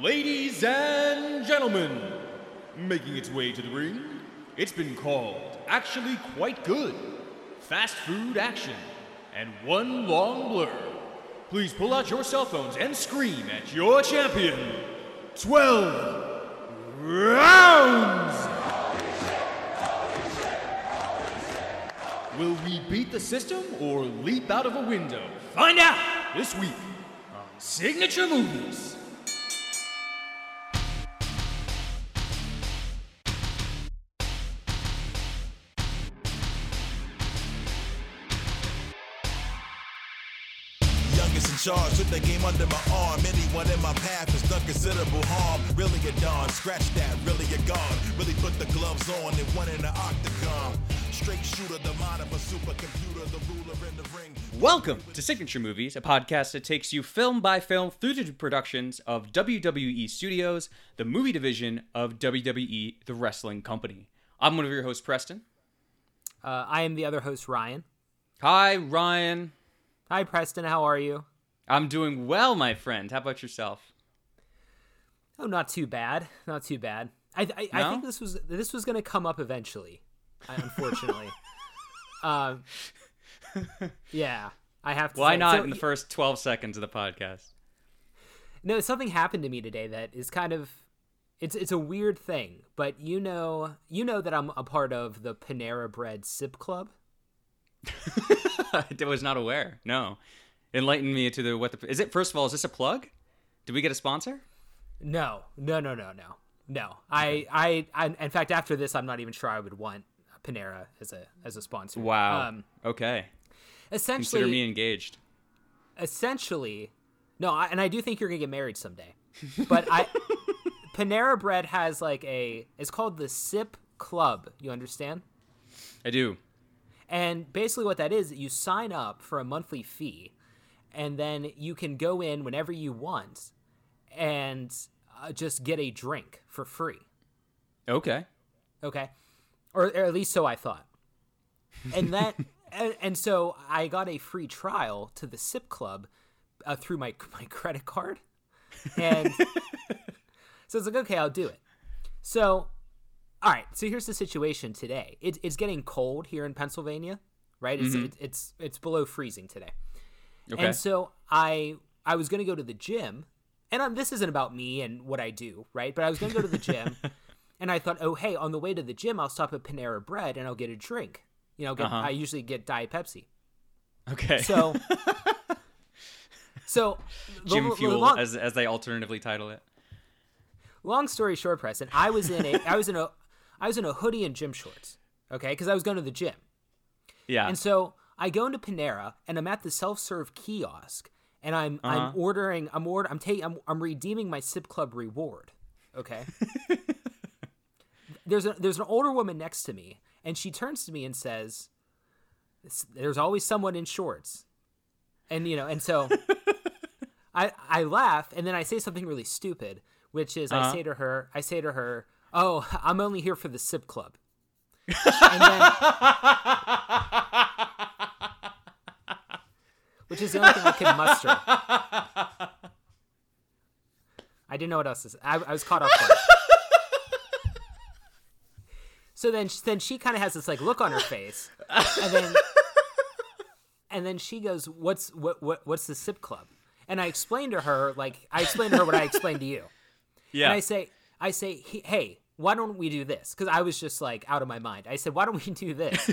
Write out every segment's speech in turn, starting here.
Ladies and gentlemen, making its way to the ring, it's been called actually quite good. Fast food action and one long blur. Please pull out your cell phones and scream at your champion. 12 rounds! Will we beat the system or leap out of a window? Find out this week on Signature Movies. Youngest in charge, took the game under my arm. Anyone in my path has done considerable harm. Really a dawn, scratch that, really a gone. Really put the gloves on and won in the octagon. Straight shooter, the mind of a supercomputer, the ruler in the ring. Welcome to Signature Movies, a podcast that takes you film by film through the productions of WWE Studios, the movie division of WWE, the wrestling company. I'm one of your hosts, Preston. Uh, I am the other host, Ryan. Hi, Ryan. Hi, Preston. How are you? I'm doing well, my friend. How about yourself? Oh, not too bad. Not too bad. I I, I think this was this was going to come up eventually. Unfortunately. um. Yeah, I have to. Why say- not so- in the first 12 seconds of the podcast? No, something happened to me today that is kind of it's it's a weird thing, but you know you know that I'm a part of the Panera Bread Sip Club. I was not aware. No. Enlighten me to the what the is it first of all, is this a plug? Did we get a sponsor? No, no, no, no, no, no. I, I, I, in fact, after this, I'm not even sure I would want Panera as a as a sponsor. Wow. Um, okay. essentially, Consider me engaged. essentially, no, I, and I do think you're gonna get married someday. But I, Panera Bread has like a, it's called the Sip Club. You understand? I do. And basically, what that is, you sign up for a monthly fee, and then you can go in whenever you want, and uh, just get a drink for free. Okay. Okay. Or, or at least so I thought. And that and, and so I got a free trial to the Sip Club uh, through my my credit card. And so it's like okay, I'll do it. So all right, so here's the situation today. It, it's getting cold here in Pennsylvania, right? It's it, it's it's below freezing today. Okay. And so I I was going to go to the gym, and um, this isn't about me and what I do, right? But I was going to go to the gym, and I thought, oh hey, on the way to the gym, I'll stop at Panera Bread and I'll get a drink. You know, get, Uh-huh. I usually get Diet Pepsi. okay. So, so Gym the Fuel, long- as as they alternatively title it. long story short, Preston, I was in a I was in a I was in a hoodie and gym shorts, okay, because I was going to the gym. Yeah. And so I go into Panera and I'm at the self-serve kiosk and I'm I'm uh-huh. ordering I'm order I'm taking I'm, I'm redeeming my Sip Club reward. Okay. there's a there's an older woman next to me and she turns to me and says, "There's always someone in shorts," and you know and so I I laugh and then I say something really stupid, which is I uh-huh. say to her I say to her, "Oh, I'm only here for the Sip Club." and then which is the only thing I could muster. I didn't know what else to say. I, I was caught off guard. so then, then she kind of has this like look on her face, and then, and then she goes, "What's what what what's the sip club?" And I explained to her like I explained to her what I explained to you. yeah. And I say, I say, hey, why don't we do this? Because I was just like out of my mind. I said, why don't we do this?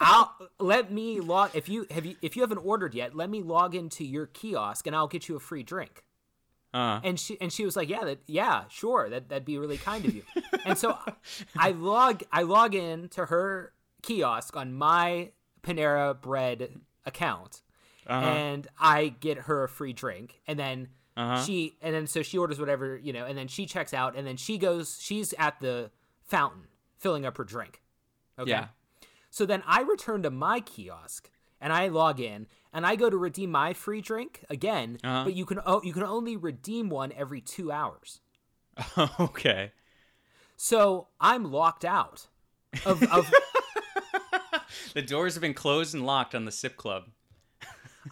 I'll let me log if you have you if you haven't ordered yet, let me log into your kiosk and I'll get you a free drink. uh, And she and she was like, yeah, that yeah, sure, that that'd be really kind of you. and so I log I log in to her kiosk on my Panera Bread account, and I get her a free drink, and then she and then so she orders whatever you know, and then she checks out, and then she goes, she's at the fountain filling up her drink. Okay. yeah. So then I return to my kiosk and I log in and I go to redeem my free drink again, Uh-huh. but you can o- you can only redeem one every 2 hours. okay. So I'm locked out of, of The doors have been closed and locked on the Sip Club.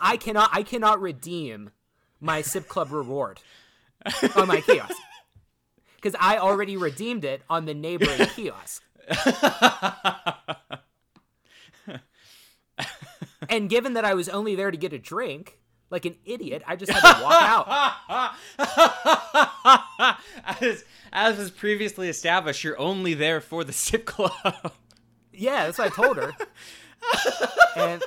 I cannot I cannot redeem my Sip Club reward. on my kiosk because I already redeemed it on the neighboring kiosk. and given that I was only there to get a drink, like an idiot, I just had to walk out. as, as was previously established, you're only there for the sip club. Yeah, that's what I told her. and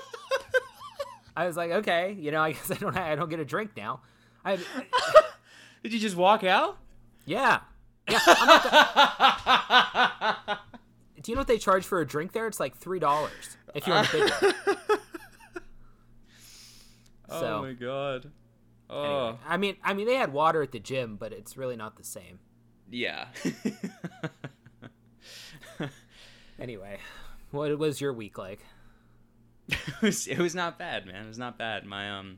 I was like, okay, you know, I guess I don't I don't get a drink now. I Did you just walk out? yeah. Yeah, I'm not the- Do you know what they charge for a drink there? It's like three dollars if you're in the big one. So, oh my god. Oh anyway, I mean, I mean, they had water at the gym, but it's really not the same. yeah. Anyway, what was your week like? it, was, it was not bad, man. It was not bad. My um,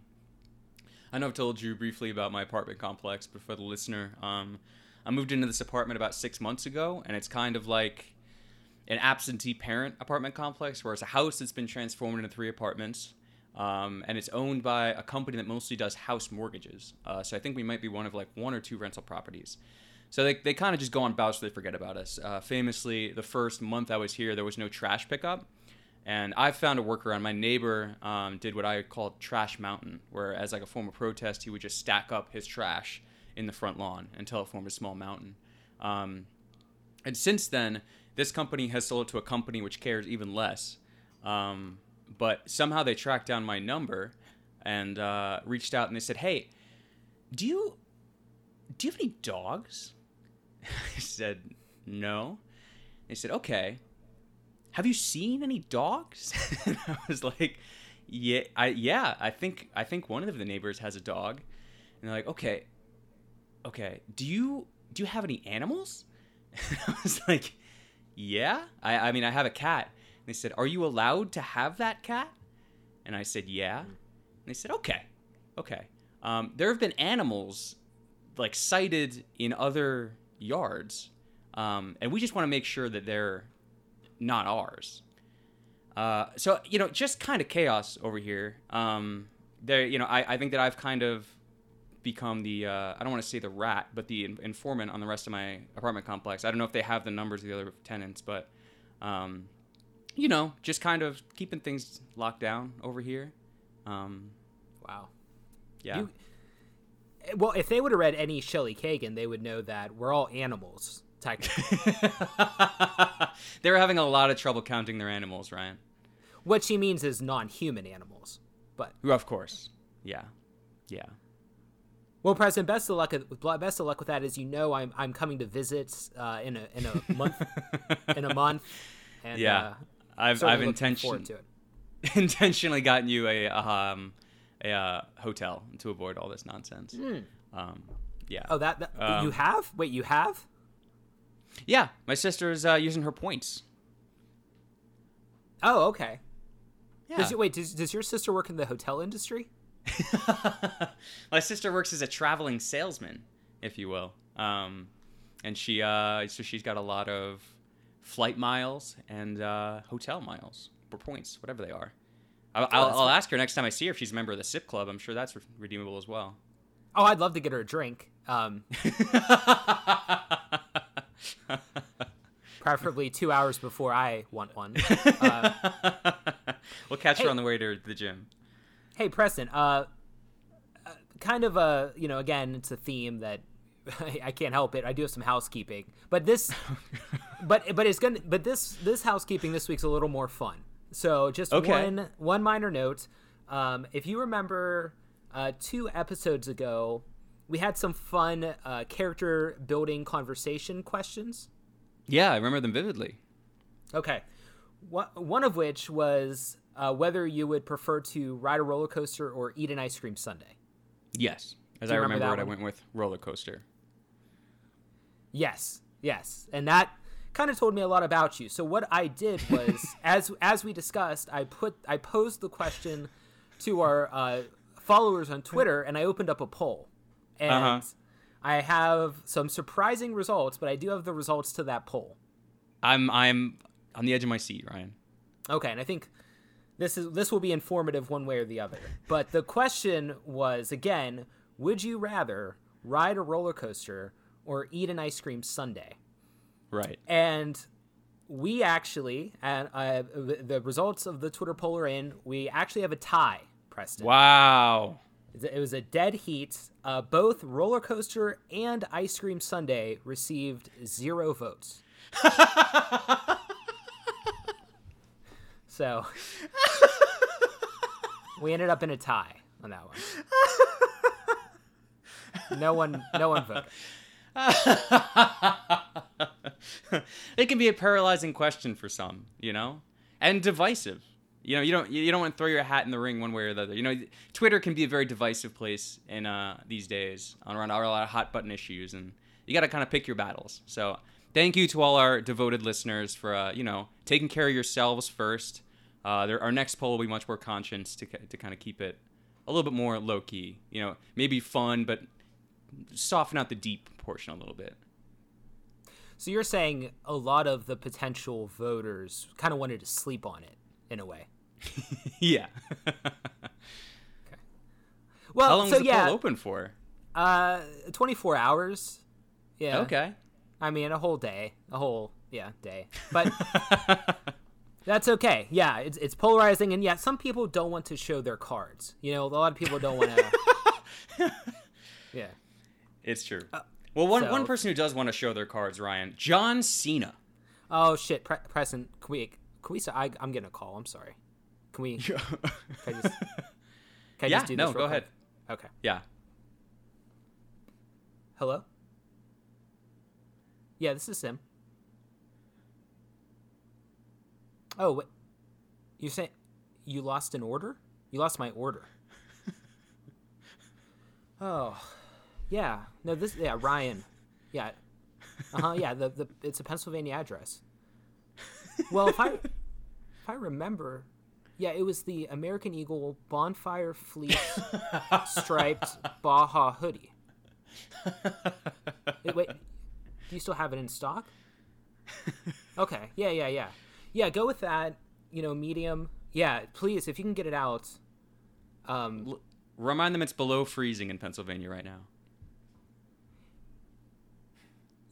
I know I've told you briefly about my apartment complex, but for the listener, um, I moved into this apartment about six months ago, and it's kind of like an absentee parent apartment complex, where it's a house that's been transformed into three apartments. Um, and it's owned by a company that mostly does house mortgages. Uh, so I think we might be one of like one or two rental properties. So they, they kind of just go on bouts, they forget about us. Uh, famously, the first month I was here, there was no trash pickup. And I found a workaround. My neighbor um, did what I called trash mountain, where as like a form of protest, he would just stack up his trash in the front lawn until it formed a small mountain. Um, and since then, this company has sold it to a company which cares even less. Um, but somehow they tracked down my number and uh, reached out and they said, "Hey, do you do you have any dogs?" I said, "No." They said, "Okay. Have you seen any dogs?" and I was like, "Yeah, I yeah, I think I think one of the neighbors has a dog." And they're like, "Okay, okay. Do you do you have any animals?" And I was like, "Yeah. I I mean, I have a cat." They said, "Are you allowed to have that cat?" And I said, "Yeah." And they said, "Okay, okay." Um, there have been animals like sighted in other yards, um, and we just want to make sure that they're not ours. Uh, so you know, just kind of chaos over here. Um, there, you know, I, I think that I've kind of become the uh, I don't want to say the rat, but the in- informant on the rest of my apartment complex. I don't know if they have the numbers of the other tenants, but um, you know, just kind of keeping things locked down over here. Um, Wow. yeah, You- Well, if they would have read any Shelly Kagan, they would know that we're all animals, technically. they were having a lot of trouble counting their animals, Ryan. what she means is non-human animals. But of course, yeah, yeah. well, Preston, best of luck. Best of luck with that. As you know, I'm I'm coming to visit uh, in a in a month in a month. And, Yeah, uh, I've certainly I've intention, forward to it. intentionally gotten you a um a uh, hotel to avoid all this nonsense. Um, yeah. Oh, that, that Um, you have? Wait, you have? Yeah, my sister's uh, using her points. Oh, okay. Yeah. Does, wait, does, does your sister work in the hotel industry? my sister works as a traveling salesman, if you will. Um, and she uh, so she's got a lot of flight miles and uh, hotel miles or points, whatever they are. I'll, I'll, Oh, I'll ask her next time I see her if she's a member of the SIP club. I'm sure that's re- redeemable as well. Oh, I'd love to get her a drink. Um, preferably two hours before I want one. Uh, we'll catch Hey. her on the way to the gym. hey, Preston. Uh, uh, kind of a you know, again, it's a theme that I can't help it. I do have some housekeeping, but this, but but it's gonna, but this this housekeeping this week's a little more fun. So just Okay. one one minor note. Um, if you remember, uh, two episodes ago, we had some fun uh, character building conversation questions. Yeah, I remember them vividly. Okay. One one of which was uh, whether you would prefer to ride a roller coaster or eat an ice cream sundae. Yes, as I remember remember that it, I went with roller coaster. Yes, yes, and that kind of told me a lot about you. So what I did was, as as we discussed, I put I posed the question to our uh, followers on Twitter, and I opened up a poll, and Uh-huh. I have some surprising results, but I do have the results to that poll. I'm I'm on the edge of my seat, Ryan. Okay, and I think this is this will be informative one way or the other. But the question was again, would you rather ride a roller coaster, or eat an ice cream sundae. Right. And we actually, and uh, the results of the Twitter poll are in. We actually have a tie, Preston. Wow. It was a dead heat. Uh, both roller coaster and ice cream sundae received zero votes. so we ended up in a tie on that one. No one, no one voted. it can be a paralyzing question for some, you know, and divisive. You know, you don't you don't want to throw your hat in the ring one way or the other. You know, Twitter can be a very divisive place in uh, these days around a lot of hot button issues, and you got to kind of pick your battles. So, thank you to all our devoted listeners for uh, you know taking care of yourselves first. Uh, there, our next poll will be much more conscious to to kind of keep it a little bit more low key. You know, maybe fun, but soften out the deep portion a little bit. So you're saying a lot of the potential voters kind of wanted to sleep on it in a way. yeah. okay. Well, How long so was the yeah, poll open for? uh, 24 hours. Yeah. Okay. I mean, a whole day, a whole yeah day, but that's okay. Yeah, it's it's polarizing, and yeah, some people don't want to show their cards. You know, a lot of people don't want to. yeah. It's true. well, one, Uh, so- one person who does want to show their cards, Ryan, John Cena. Oh shit, Pre- Preston, can we can we? say- I, I'm getting a call. I'm sorry. Can we? Can I just? Can I Yeah, just do no, this go quick? ahead. Okay. yeah. Hello. Yeah, this is Sim. Oh, wait. You say you lost an order? You lost my order. oh, yeah. No, this. Yeah, Ryan. Yeah. Uh huh. Yeah. The, the it's a Pennsylvania address. Well, if I if I remember, yeah, it was the American Eagle Bonfire Fleece striped Baja hoodie. Wait, wait, do you still have it in stock? Okay, yeah, yeah, yeah, yeah. Go with that. You know, medium. Yeah, please, if you can get it out. Um, Remind them it's below freezing in Pennsylvania right now.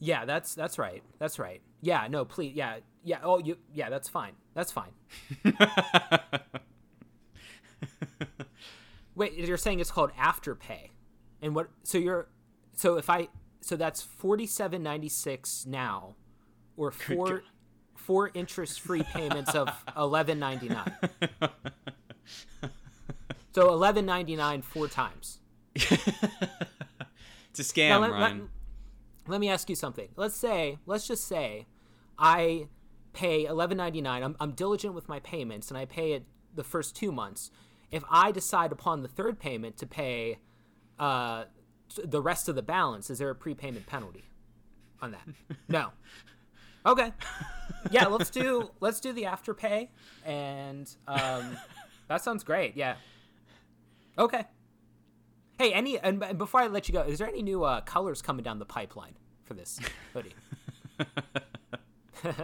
Yeah, that's that's right. That's right. Yeah, no, please, yeah, yeah. Oh, you, yeah, that's fine. That's fine. Wait, you're saying it's called Afterpay, and what? So you're, so if I, so that's forty seven ninety six now, or four, four interest free payments of eleven ninety nine. So eleven ninety nine four times. It's a scam, Now, let, Ryan. let me ask you something. Let's say, let's just say, I pay eleven ninety nine. I'm, I'm diligent with my payments, and I pay it the first two months. If I decide upon the third payment to pay uh, the rest of the balance, is there a prepayment penalty on that? No. Okay. Yeah, let's do let's do the afterpay, and um, that sounds great. Yeah. Okay. Hey, any and, and before I let you go, is there any new uh, colors coming down the pipeline for this hoodie?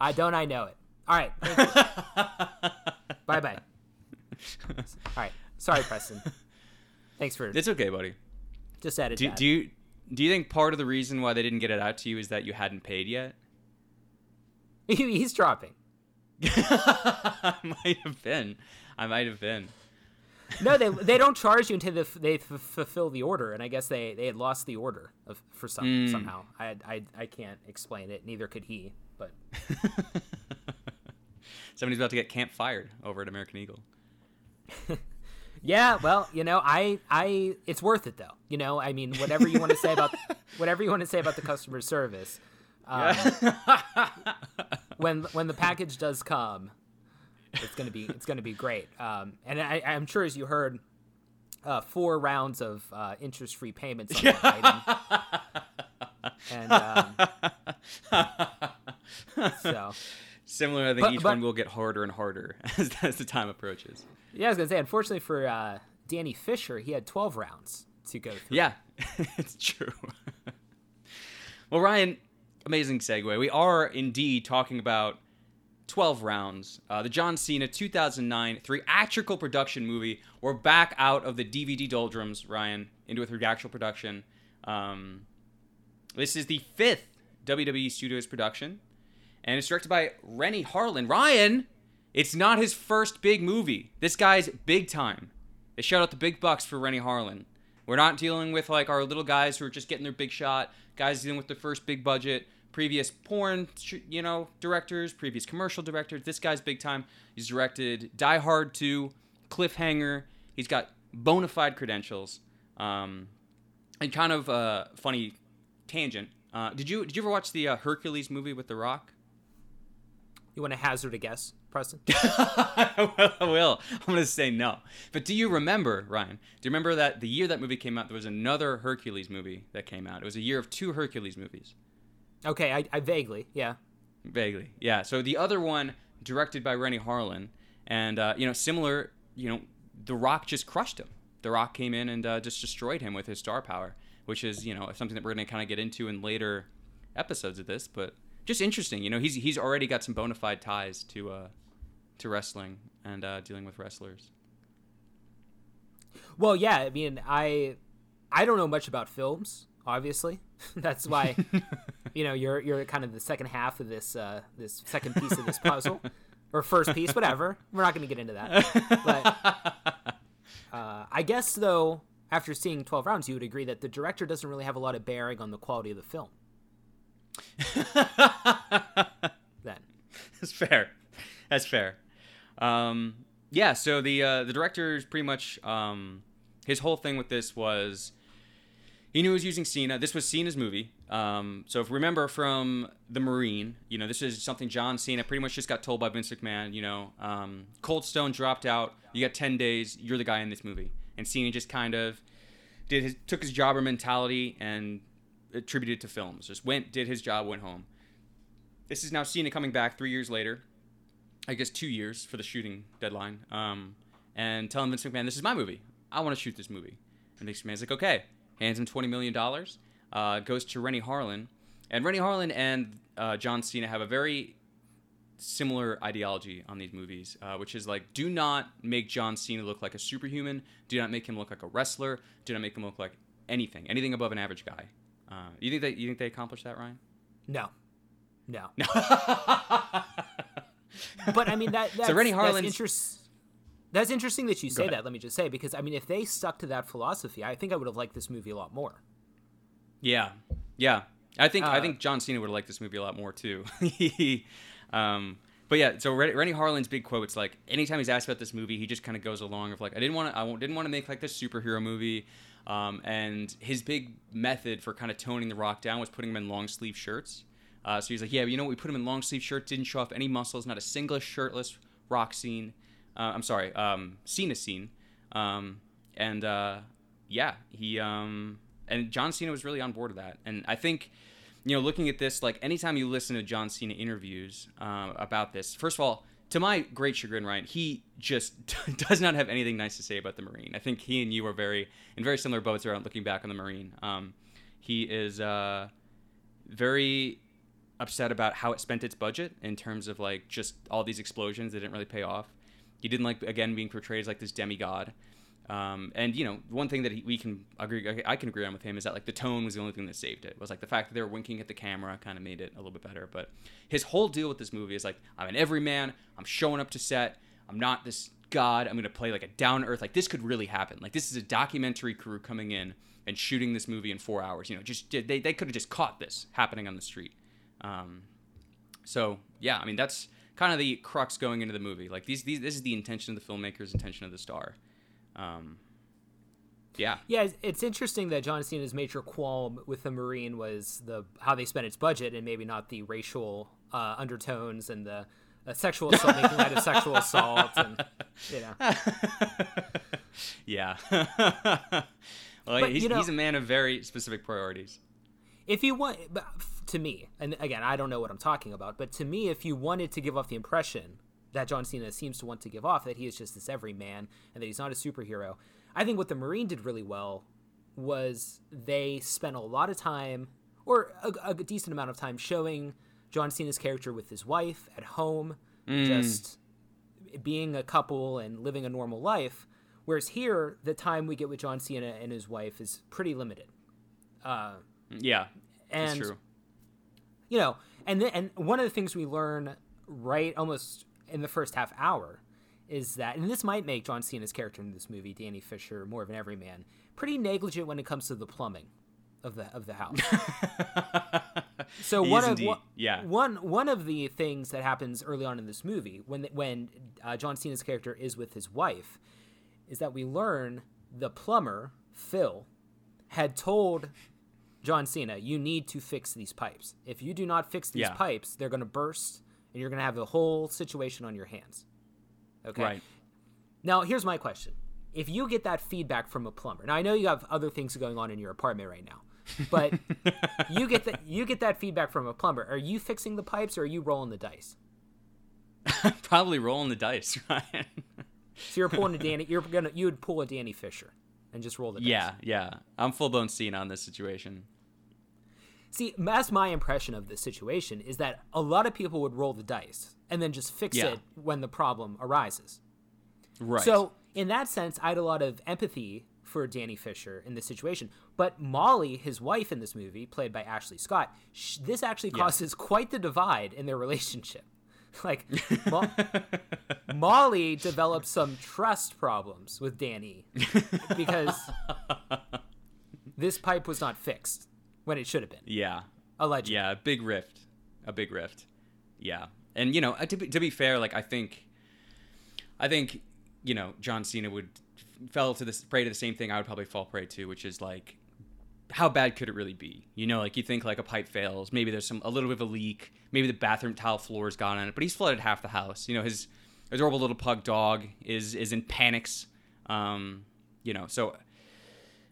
I don't. I know it. All right. bye bye. All right. Sorry, Preston. Thanks for It's okay, buddy. just added Do, that. do you do you think part of the reason why they didn't get it out to you is that you hadn't paid yet? He's dropping. I might have been. I might have been. No, they they don't charge you until they, f- they f- fulfill the order, and I guess they, they had lost the order of, for some somehow. I, I I can't explain it. Neither could he. But Somebody's about to get camp fired over at American Eagle. yeah, well, you know, I I it's worth it though. You know, I mean, whatever you want to say about whatever you want to say about the customer service, um, when when the package does come, it's gonna be it's gonna be great. Um, and I, I'm sure as you heard, uh, four rounds of uh, interest free payments on that item. And um, so Similar, I think But- each but- one will get harder and harder as, as the time approaches. yeah, I was gonna say, unfortunately for uh, Danny Fisher, he had 12 rounds to go through. Yeah, it's true. well, Ryan, amazing segue. We are indeed talking about 12 rounds. Uh, the John Cena 2009 theatrical production movie. We're back out of the DVD doldrums, Ryan, into a theatrical production. Um, this is the fifth WWE Studios production, and it's directed by Renny Harlin. Ryan, it's not his first big movie. This guy's big time. They shout out the big bucks for Renny Harlin. We're not dealing with like our little guys who are just getting their big shot. Guys dealing with their first big budget. Previous porn, you know, directors, previous commercial directors. This guy's big time. He's directed Die Hard 2, Cliffhanger. He's got bona fide credentials. Um, and kind of uh, funny tangent. Uh, did you did you ever watch the uh, Hercules movie with The Rock? You want to hazard a guess, Preston? I will. I'm going to say no. But do you remember, Ryan? Do you remember that the year that movie came out, there was another Hercules movie that came out? It was a year of two Hercules movies. Okay, I, I vaguely, yeah. Vaguely, yeah. So the other one, directed by Renny Harlin, and uh, you know, similar. You know, The Rock just crushed him. The Rock came in and uh, just destroyed him with his star power, which is you know something that we're going to kind of get into in later episodes of this. But just interesting. You know, he's he's already got some bona fide ties to uh, to wrestling and uh, dealing with wrestlers. Well, yeah. I mean, I I don't know much about films. Obviously, that's why you know you're you're kind of the second half of this uh, this second piece of this puzzle or first piece, whatever. We're not going to get into that. But uh, I guess though, after seeing Twelve Rounds, you would agree that the director doesn't really have a lot of bearing on the quality of the film. then that's fair. That's fair. Um, yeah. So the uh, the director's pretty much um, his whole thing with this was he knew he was using Cena. This was Cena's movie. Um, so if you remember from the Marine, you know this is something John Cena pretty much just got told by Vince McMahon. You know, um, Cold Stone dropped out. You got ten days. You're the guy in this movie. And Cena just kind of did his took his jobber mentality and attributed to films. Just went, did his job, went home. This is now Cena coming back three years later. I guess two years for the shooting deadline. Um, and telling Vince McMahon, "This is my movie. I want to shoot this movie." And Vince McMahon's like, "Okay." Hands him twenty million dollars. Uh, goes to Renny Harlin, and Renny Harlin and uh, John Cena have a very similar ideology on these movies, uh, which is like, do not make John Cena look like a superhuman. Do not make him look like a wrestler. Do not make him look like anything, anything above an average guy. Uh, you think that you think they accomplished that, Ryan? no, no. no. but I mean that that's, Renny that's Harlin's- interest- That's interesting that you say that. Let me just say because I mean, if they stuck to that philosophy, I think I would have liked this movie a lot more. Yeah, yeah. I think I Uh, think John Cena would have liked this movie a lot more too. um, but yeah, so Ren- Renny Harlin's big quotes like anytime he's asked about this movie, he just kind of goes along of like I didn't want to I didn't want to make like this superhero movie. Um, and his big method for kind of toning the Rock down was putting him in long sleeve shirts. Uh, so he's like, yeah, you know what? We put him in long sleeve shirts, didn't show off any muscles, not a single shirtless Rock scene. Uh, I'm sorry, um, Cena scene. Um, and uh, yeah, he um, and John Cena was really on board with that. And I think, you know, looking at this, like anytime you listen to John Cena interviews uh, about this, first of all, to my great chagrin, Ryan, he just does not have anything nice to say about the Marine. I think he and you are very in very similar boats around looking back on the Marine. Um, he is uh, very upset about how it spent its budget in terms of like just all these explosions that didn't really pay off. He didn't like again being portrayed as like this demigod. Um, and you know, one thing that he, we can agree, I can agree on with him is that like the tone was the only thing that saved it. It was like the fact that they were winking at the camera kind of made it a little bit better. But his whole deal with this movie is like, I'm an everyman. I'm showing up to set. I'm not this god. I'm gonna play like a down earth. Like this could really happen. Like this is a documentary crew coming in and shooting this movie in four hours. You know, just they they could have just caught this happening on the street. Um, so yeah, I mean that's kind of the crux going into the movie. Like these, these this is the intention of the filmmaker's intention of the star. Um, yeah, Yeah, it's- interesting that John Cena's major qualm with the Marine was the how they spent its budget and maybe not the racial uh, undertones and the uh, sexual assault, making light of sexual assault, and you know. yeah. well, But, he's, you know- he's a man of very specific priorities. if you want but to me and again i don't know what i'm talking about but to me if you wanted to give off the impression that john cena seems to want to give off that he is just this everyman and that he's not a superhero i think what the marine did really well was they spent a lot of time or a, a decent amount of time showing john cena's character with his wife at home just being a couple and living a normal life whereas here the time we get with john cena and his wife is pretty limited Uh, Yeah, and that's true. You know, and then, and one of the things we learn right almost in the first half hour is that, and this might make John Cena's character in this movie, Danny Fisher, more of an everyman, pretty negligent when it comes to the plumbing of the of the house. so He one of one, yeah. one one of the things that happens early on in this movie when when uh, John Cena's character is with his wife is that we learn the plumber Phil had told John Cena, you need to fix these pipes. If you do not fix these Yeah. pipes, they're going to burst and you're going to have the whole situation on your hands. Okay. Right. Now, here's my question. If you get that feedback from a plumber, now I know you have other things going on in your apartment right now, but you get that you get that feedback from a plumber. Are you fixing the pipes or are you rolling the dice? Probably rolling the dice, Ryan. So you're pulling a Danny. You're gonna you would pull a Danny Fisher and just roll the dice. yeah, yeah. I'm full blown Cena on this situation. See, that's my impression of the situation is that a lot of people would roll the dice and then just fix Yeah. it when the problem arises. Right. So, in that sense, I had a lot of empathy for Danny Fisher in this situation. But Molly, his wife in this movie, played by Ashley Scott, sh- this actually causes quite the divide in their relationship. Like, Mo- Molly developed some trust problems with Danny because this pipe was not fixed when it should have been, yeah, allegedly. yeah, a big rift, a big rift. Yeah, and you know, uh, to be, to be fair, like I think, I think, you know, John Cena would fell to this prey to the same thing I would probably fall prey to, which is like, how bad could it really be? You know, like you think like a pipe fails, maybe there's some a little bit of a leak, maybe the bathroom tile floor's gone on it, but he's flooded half the house. You know, his adorable little pug dog is is in panics. Um, you know, so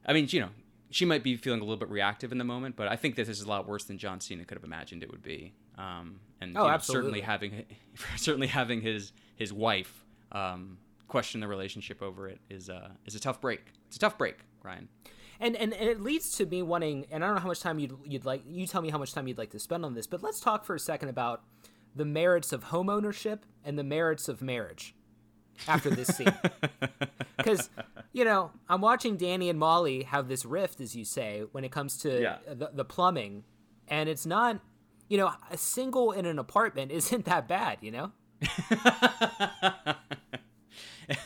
I mean, you know, she might be feeling a little bit reactive in the moment, but I think that this is a lot worse than John Cena could have imagined it would be. Um, and Oh, you know, certainly having certainly having his his wife um, question the relationship over it is uh, is a tough break. It's a tough break, Ryan. and, and and it leads to me wanting and i don't know how much time you'd, you'd like you tell me how much time you'd like to spend on this but let's talk for a second about the merits of home ownership and the merits of marriage after this scene because you know i'm watching danny and molly have this rift as you say when it comes to Yeah. the, the plumbing and it's not you know a single in an apartment isn't that bad you know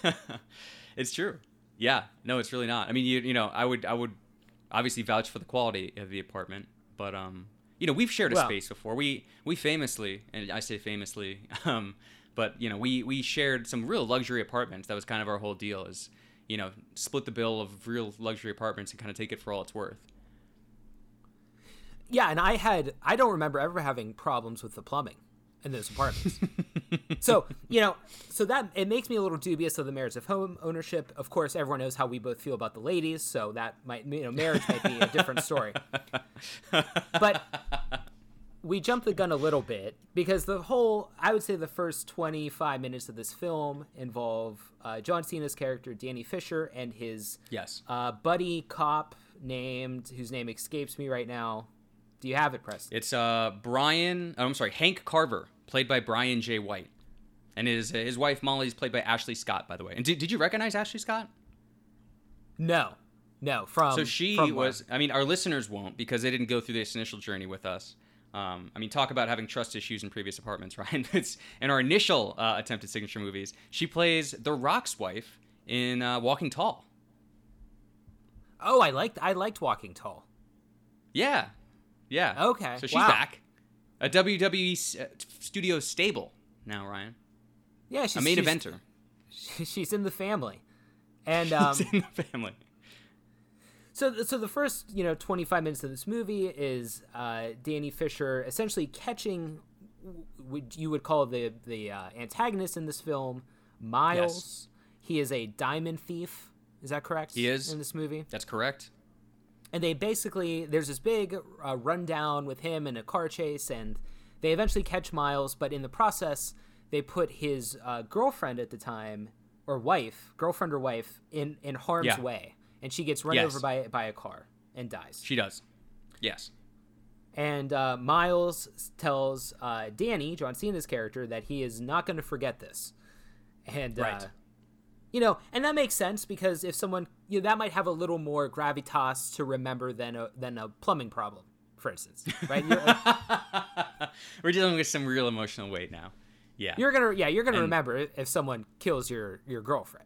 it's true. Yeah, no, it's really not. I mean, you you know, I would I would obviously vouch for the quality of the apartment, but um, you know, we've shared a Well- space before. We we famously, and I say famously, um, but you know, we we shared some real luxury apartments. That was kind of our whole deal. Is you know, split the bill of real luxury apartments and kind of take it for all it's worth. Yeah, and I had I don't remember ever having problems with the plumbing in those apartments. so, you know, so that it makes me a little dubious of the merits of home ownership. Of course, everyone knows how we both feel about the ladies, so that might you know, marriage might be a different story. But we jump the gun a little bit because the whole I would say the first 25 minutes of this film involve uh, John Cena's character Danny Fisher and his Yes. uh, buddy cop named whose name escapes me right now. Do you have it, Preston? It's uh Brian. Oh, I'm sorry, Hank Carver, played by Brian J. White, and his his wife Molly is played by Ashley Scott, by the way. And did, did you recognize Ashley Scott? No, no. From So she from was. I mean, our listeners won't because they didn't go through this initial journey with us. Um, I mean, talk about having trust issues in previous apartments, right? It's in our initial uh, attempt at signature movies. She plays The Rock's wife in uh, Walking Tall. Oh, I liked I liked Walking Tall. Yeah, yeah. Okay, So she's wow. back. A WWE s- uh, studio stable now, Ryan. Yeah, she's A main she's, eventer. She's in the family, and um, in the family. So so the first you know 25 minutes of this movie is uh, Danny Fisher essentially catching what you would call the the uh, antagonist in this film, Miles. He is a diamond thief. Is that correct? He is. in this movie. That's correct. and they basically there's this big uh, rundown with him in a car chase and they eventually catch miles but in the process they put his uh, girlfriend at the time or wife girlfriend or wife in in harm's Yeah. way and she gets run Yes. over by by a car and dies She does. Yes. and uh, miles tells uh, danny john cena's character that he is not going to forget this and uh, Right. You know, and that makes sense because if someone you know, that might have a little more gravitas to remember than a than a plumbing problem, for instance, right? You're, We're dealing with some real emotional weight now. Yeah. you're gonna yeah you're gonna And- remember if- if someone kills your your girlfriend.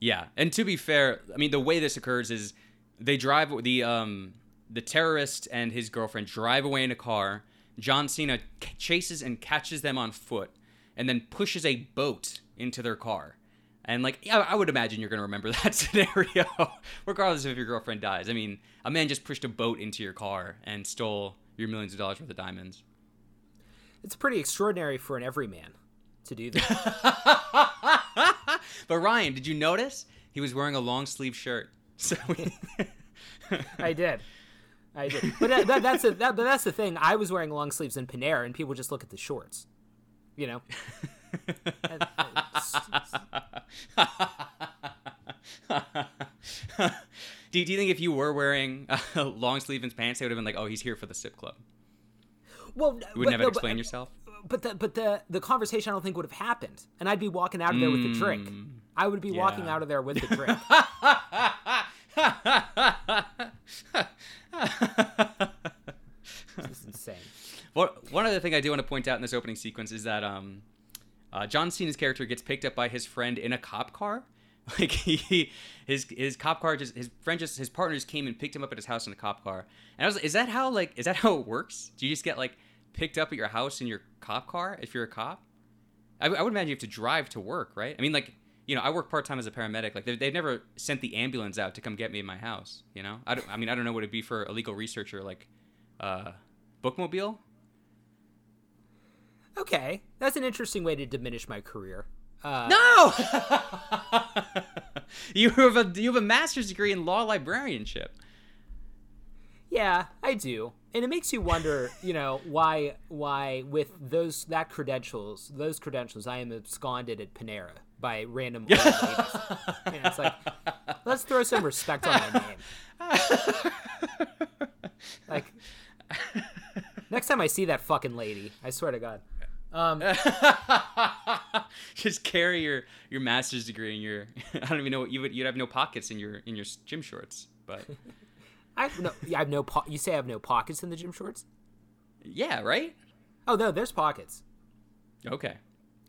Yeah, and to be fair, I mean the way this occurs is they drive the um the terrorist and his girlfriend drive away in a car. John Cena c- chases and catches them on foot, and then pushes a boat into their car. And like, yeah, I would imagine you're gonna remember that scenario, regardless of if your girlfriend dies. I mean, a man just pushed a boat into your car and stole your millions of dollars worth of diamonds. It's pretty extraordinary for an everyman to do that. But Ryan, did you notice he was wearing a long sleeve shirt? So I did. I did. But that, that, that's a, that, but that's the thing. I was wearing long sleeves in Panera, and people just look at the shorts. You know. And- and it's- do, you, do you think if you were wearing uh, long sleeve and pants, they would have been like, "Oh, he's here for the sip club"? well, You wouldn't have no, to but- explain yourself. But the but the the conversation I don't think would have happened, and I'd be walking out of there with a drink. I would be walking out of there with a drink. this is insane. What, one other thing I do want to point out in this opening sequence is that um, uh, John Cena's character gets picked up by his friend in a cop car. Like he, his his cop car just his friend just his partner just came and picked him up at his house in a cop car. And I was like, is that how like is that how it works? Do you just get like picked up at your house in your cop car if you're a cop? I, I would imagine you have to drive to work, right? I mean, like you know, I work part time as a paramedic. Like they've, they've never sent the ambulance out to come get me in my house. You know, I, don't, I mean, I don't know what it'd be for a legal researcher like uh, bookmobile. Okay, that's an interesting way to diminish my career. Uh, No. you have a you have a master's degree in law librarianship. Yeah, I do. And it makes you wonder, you know, why why with those that credentials, those credentials, I am absconded at Panera by random old ladies. And it's like, let's throw some respect on my name. Like, next time I see that fucking lady, I swear to God. Um, Just carry your your master's degree in your. I don't even know what you would. You'd have no pockets in your in your gym shorts, but I have no, I have no. Po- you say I have no pockets in the gym shorts? yeah, right. Oh no, there's pockets. Okay.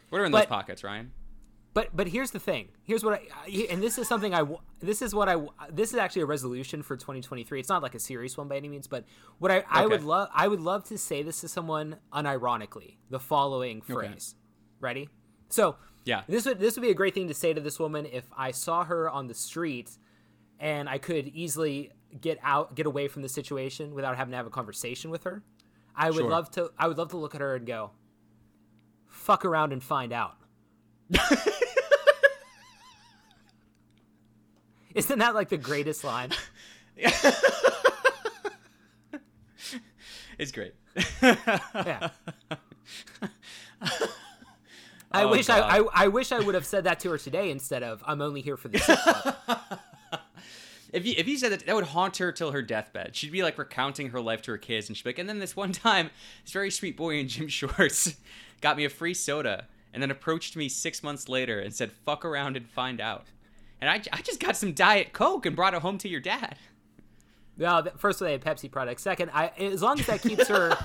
What are in those pockets, Ryan? But but here's the thing. Here's what I I- and this is something I this is what I this is actually a resolution for 2023. It's not like a serious one by any means, but what I, I would love I would love to say this to someone unironically. The following phrase. Ready? So Yeah. this would this would be a great thing to say to this woman if I saw her on the street and I could easily get out get away from the situation without having to have a conversation with her. I would Sure. love to I would love to look at her and go fuck around and find out. Isn't that like the greatest line? It's great. Yeah. I Oh, wish I, I I wish I would have said that to her today instead of I'm only here for the sip club." If you if you said that, that would haunt her till her deathbed. She'd be like recounting her life to her kids, and she'd be like, and then this one time, this very sweet boy in gym shorts got me a free soda, and then approached me six months later and said, "Fuck around and find out." And I, I just got some diet coke and brought it home to your dad. No, first they had Pepsi products. Second, I as long as that keeps her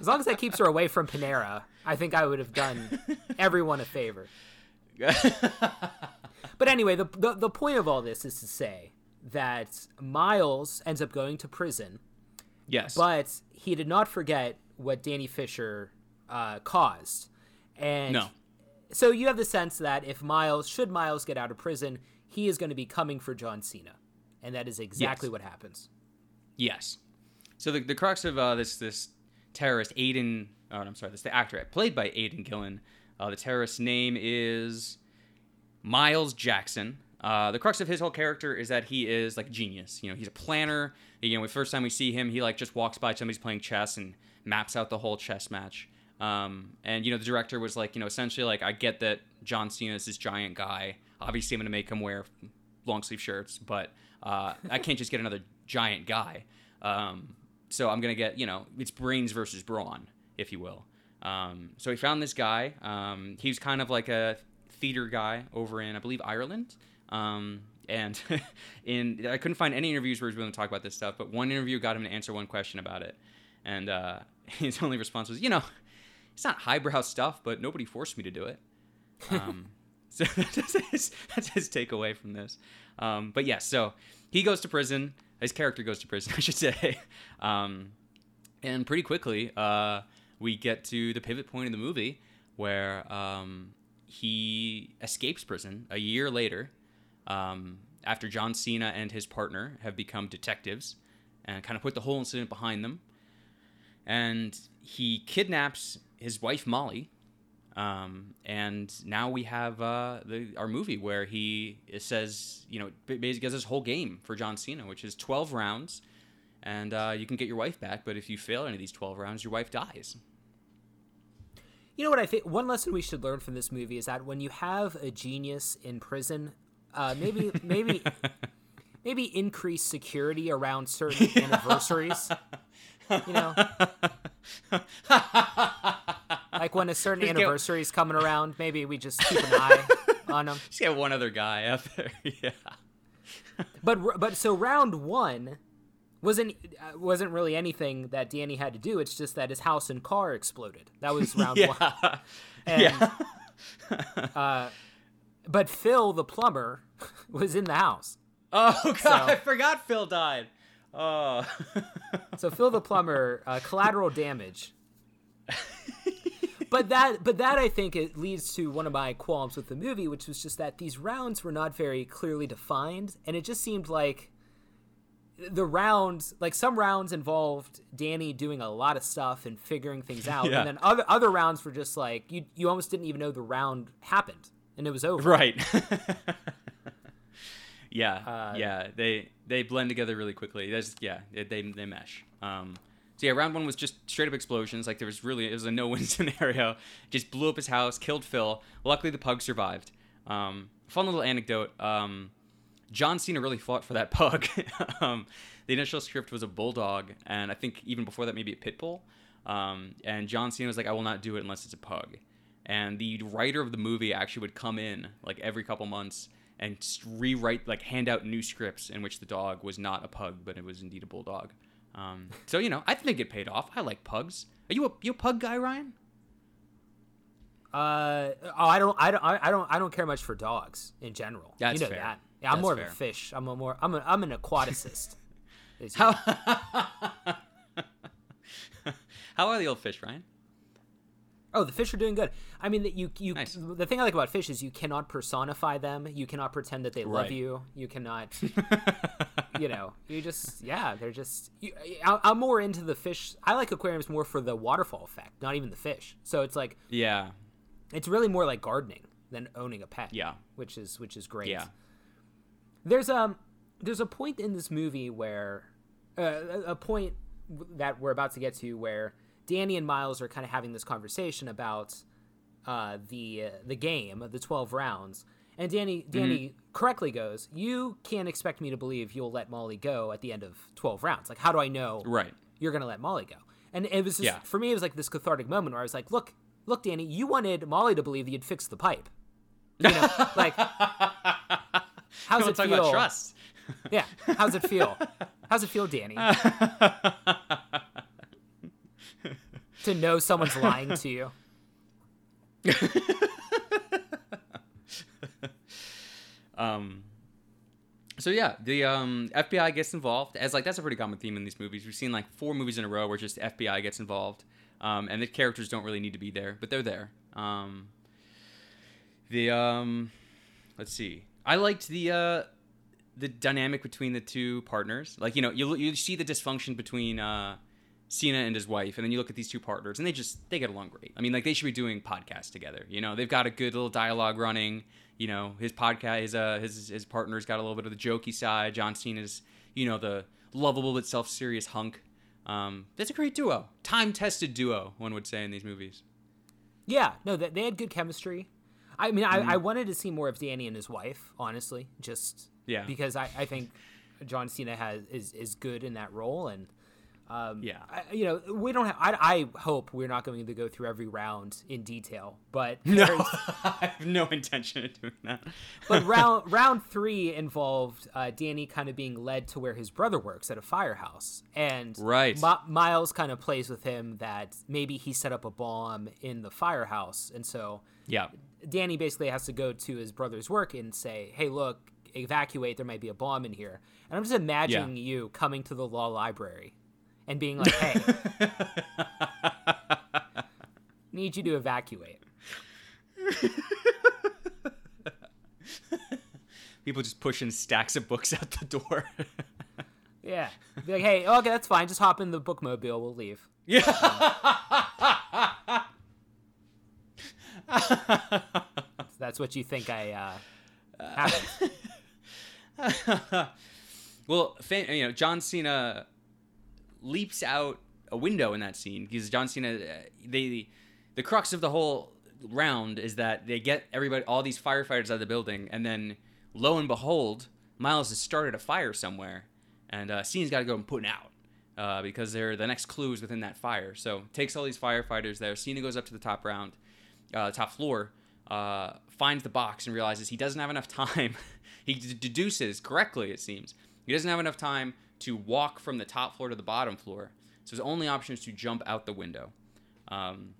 as long as that keeps her away from Panera, I think I would have done everyone a favor. But anyway, the, the the point of all this is to say that Miles ends up going to prison, yes, but he did not forget what Danny Fisher uh, caused. And no, so you have the sense that if Miles, should Miles get out of prison, he is going to be coming for John Cena, and that is exactly Yes. what happens. Yes. So the, the crux of uh, this this terrorist Aidan, oh, I'm sorry, this the actor played by Aidan Gillen. Uh, the terrorist's name is Miles Jackson. Uh, the crux of his whole character is that he is like a genius. You know, he's a planner. You know, the first time we see him, he like just walks by somebody's playing chess and maps out the whole chess match. Um, and you know, the director was like, you know, essentially like, I get that John Cena is this giant guy. Obviously, I'm gonna make him wear long sleeve shirts, but uh, I can't just get another giant guy. Um, so I'm gonna get, you know, it's brains versus brawn, if you will. Um, so he found this guy. Um, he was kind of like a theater guy over in I believe Ireland. Um, and in I couldn't find any interviews where he was willing to talk about this stuff, but one interview got him to answer one question about it, and uh, his only response was, you know, it's not highbrow stuff, but nobody forced me to do it. Um, so that's his, that's his takeaway from this. Um, but yes, so he goes to prison. His character goes to prison, I should say. Um, and pretty quickly, uh, we get to the pivot point in the movie where um, he escapes prison a year later um, after John Cena and his partner have become detectives and kind of put the whole incident behind them. And he kidnaps his wife, Molly. Um, and now we have uh, the, our movie where he says, you know, basically gives this whole game for John Cena, which is 12 rounds. And uh, you can get your wife back, but if you fail any of these 12 rounds, your wife dies. You know what I think? One lesson we should learn from this movie is that when you have a genius in prison, uh, maybe maybe maybe increase security around certain anniversaries. You know, like when a certain Just get- anniversary is coming around, maybe we just keep an eye on them. Just get one other guy out there. yeah. But but so round one wasn't uh, wasn't really anything that Danny had to do. It's just that his house and car exploded. That was round one. Yeah. And, yeah. uh, but Phil the plumber was in the house. Oh god, So- I forgot Phil died. Oh. So Phil the plumber, uh, collateral damage. but that, but that I think it leads to one of my qualms with the movie, which was just that these rounds were not very clearly defined, and it just seemed like the rounds, like some rounds involved Danny doing a lot of stuff and figuring things out, Yeah. and then other other rounds were just like you you almost didn't even know the round happened and it was over. right. Yeah. Uh, yeah. They they blend together really quickly. That's yeah. They they, they mesh. Um. So yeah, round one was just straight up explosions. Like there was really it was a no win scenario. Just blew up his house, killed Phil. Luckily the pug survived. Um. Fun little anecdote. Um. John Cena really fought for that pug. um, the initial script was a bulldog, and I think even before that, maybe a pit bull. Um, and John Cena was like, "I will not do it unless it's a pug." And the writer of the movie actually would come in like every couple months and rewrite, like, hand out new scripts in which the dog was not a pug, but it was indeed a bulldog. Um, so you know, I think it paid off. I like pugs. Are you a you a pug guy, Ryan? Uh oh, I don't, I don't, I don't, I don't care much for dogs in general. That's you know fair. that. Yeah, I'm That's more fair. of a fish. I'm a more, I'm a, I'm an aquaticist. How how are the old fish, Ryan? Oh, the fish are doing good. I mean, you you Nice. the thing I like about fish is you cannot personify them. You cannot pretend that they love Right. you. You cannot, you know, you just yeah, they're just. You, I, I'm more into the fish. I like aquariums more for the waterfall effect, not even the fish. So it's like Yeah, it's really more like gardening than owning a pet. Yeah. which is which is great. yeah. There's um there's a point in this movie where uh, a a point that we're about to get to where Danny and Miles are kind of having this conversation about uh, the uh, the game, the 12 rounds. And Danny Danny correctly goes, "You can't expect me to believe you'll let Molly go at the end of 12 rounds. Like how do I know Right. you're going to let Molly go?" And it was just Yeah. for me it was like this cathartic moment where I was like, "Look, look Danny, you wanted Molly to believe that you'd fix the pipe." You know, like how's it feel? trust. Yeah. How's it feel? How's it feel, Danny? to know someone's lying to you. Um, so yeah, the um, FBI gets involved as like that's a pretty common theme in these movies. We've seen like four movies in a row where just FBI gets involved, um, and the characters don't really need to be there, but they're there. Um, the um, let's see, I liked the uh, the dynamic between the two partners. Like you know, you you see the dysfunction between uh, Cena and his wife, and then you look at these two partners, and they just they get along great. I mean, like they should be doing podcasts together. You know, they've got a good little dialogue running. You know, his podcast, his uh, his his partner's got a little bit of the jokey side. John Cena's, you know, the lovable but self serious hunk. Um, that's a great duo, time tested duo, one would say in these movies. Yeah, no, they, they had good chemistry. I mean, I, I wanted to see more of Danny and his wife, honestly, just Yeah. because I, I think John Cena has is, is good in that role, and Um, Yeah. I, you know, we don't have. I, I hope we're not going to go through every round in detail, but No, I have no intention of doing that. but round round three involved uh, Danny kind of being led to where his brother works at a firehouse, and Right. Mi- Miles kind of plays with him that maybe he set up a bomb in the firehouse, and so yeah, Danny basically has to go to his brother's work and say, "Hey, look, evacuate. There might be a bomb in here." And I'm just imagining you coming to the law library and being like, "Hey, need you to evacuate." people just pushing stacks of books out the door. Yeah, be like, "Hey, okay, that's fine. Just hop in the bookmobile. We'll leave." So that's what you think I uh, happened. well, you know, John Cena leaps out a window in that scene because John Cena, uh, they, the crux of the whole round is that they get everybody, all these firefighters out of the building, and then lo and behold, Miles has started a fire somewhere, and uh, Cena's got to go and put it out. Uh, because they're the next clues within that fire. So takes all these firefighters there. Cena goes up to the top round, uh, top floor, uh, finds the box and realizes he doesn't have enough time. he d- deduces correctly, it seems. He doesn't have enough time to walk from the top floor to the bottom floor. So his only option is to jump out the window. Um,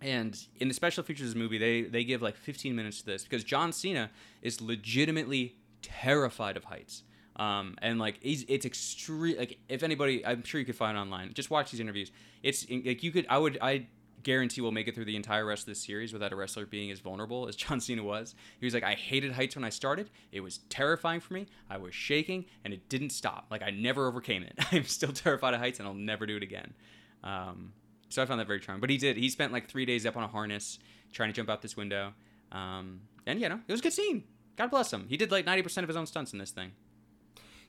and in the special features of this movie, they, they give like 15 minutes to this because John Cena is legitimately terrified of heights. Um, and like he's, it's extreme. Like if anybody, I'm sure you could find online. Just watch these interviews. It's like you could. I would. I guarantee we'll make it through the entire rest of this series without a wrestler being as vulnerable as John Cena was. He was like, I hated heights when I started. It was terrifying for me. I was shaking, and it didn't stop. Like I never overcame it. I'm still terrified of heights, and I'll never do it again. Um, so I found that very charming. But he did. He spent like three days up on a harness trying to jump out this window. Um, and you know, it was a good scene. God bless him. He did like 90% of his own stunts in this thing.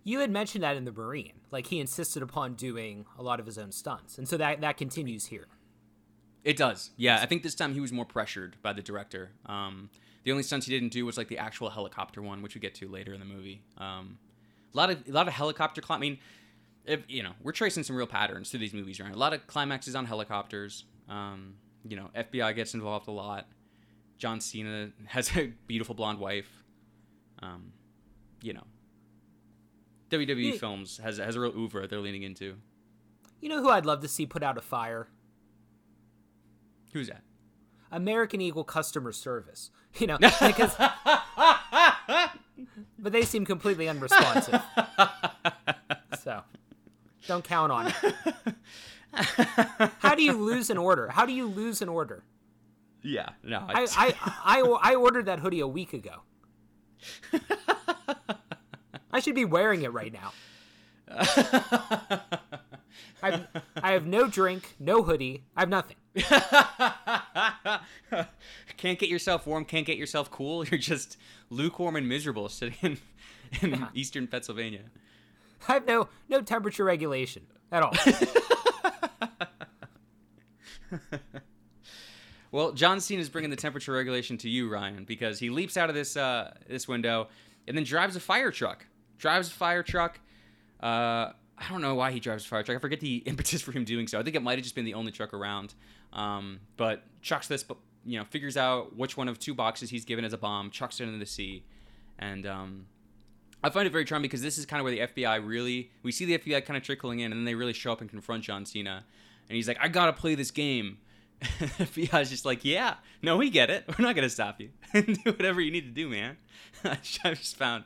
You had mentioned that in the Marine, like he insisted upon doing a lot of his own stunts, and so that that continues here. It does. Yeah, I think this time he was more pressured by the director. Um, the only stunts he didn't do was like the actual helicopter one, which we get to later in the movie. Um, a lot of a lot of helicopter. I mean, if, you know, we're tracing some real patterns through these movies, right? A lot of climaxes on helicopters. Um, you know, FBI gets involved a lot. John Cena has a beautiful blonde wife. Um, you know, WWE Yeah. films has has a real oeuvre they're leaning into. You know who I'd love to see put out a fire? Who's that? American Eagle customer service. You know, because but they seem completely unresponsive. so don't count on it. How do you lose an order? How do you lose an order? Yeah, no, I I, I, I ordered that hoodie a week ago. I should be wearing it right now. I've, I have no drink, no hoodie. I have nothing. can't get yourself warm, can't get yourself cool. You're just lukewarm and miserable sitting in, in eastern Pennsylvania. I have no no temperature regulation at all. Well, John Cena is bringing the temperature regulation to you, Ryan, because he leaps out of this uh, this window and then drives a fire truck. Drives a fire truck. Uh, I don't know why he drives a fire truck. I forget the impetus for him doing so. I think it might have just been the only truck around. Um, but chucks this, you know, figures out which one of two boxes he's given as a bomb, chucks it into the sea, and um, I find it very charming because this is kind of where the FBI really we see the FBI kind of trickling in, and then they really show up and confront John Cena, and he's like, "I gotta play this game." FBI's just like, "Yeah, no, we get it. We're not gonna stop you. do whatever you need to do, man." I just found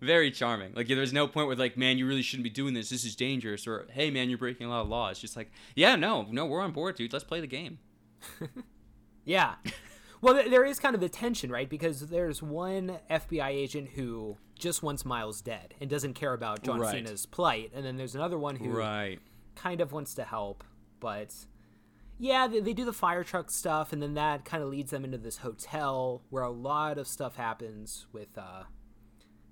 very charming. Like, there's no point where like, "Man, you really shouldn't be doing this. This is dangerous," or "Hey, man, you're breaking a lot of laws." Just like, "Yeah, no, no, we're on board, dude. Let's play the game." Yeah. Well, th- there is kind of the tension, right? Because there's one FBI agent who just wants Miles dead and doesn't care about John Right. Cena's plight, and then there's another one who Right. kind of wants to help, but yeah, they, they do the fire truck stuff, and then that kind of leads them into this hotel where a lot of stuff happens with, uh,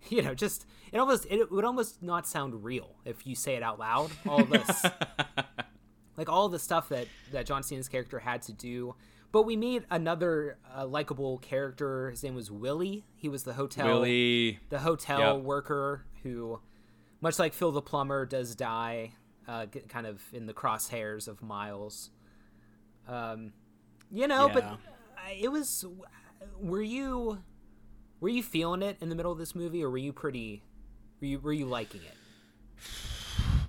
you know, just it almost it would almost not sound real if you say it out loud. All this, like all the stuff that that John Cena's character had to do. But we meet another uh, likable character. His name was Willie. He was the hotel Willie. the hotel Yep. worker who, much like Phil the plumber, does die. uh, kind of in the crosshairs of Miles. Um, you know, but Yeah. I- it was. Were you were you feeling it in the middle of this movie, or were you pretty? Were you were you liking it?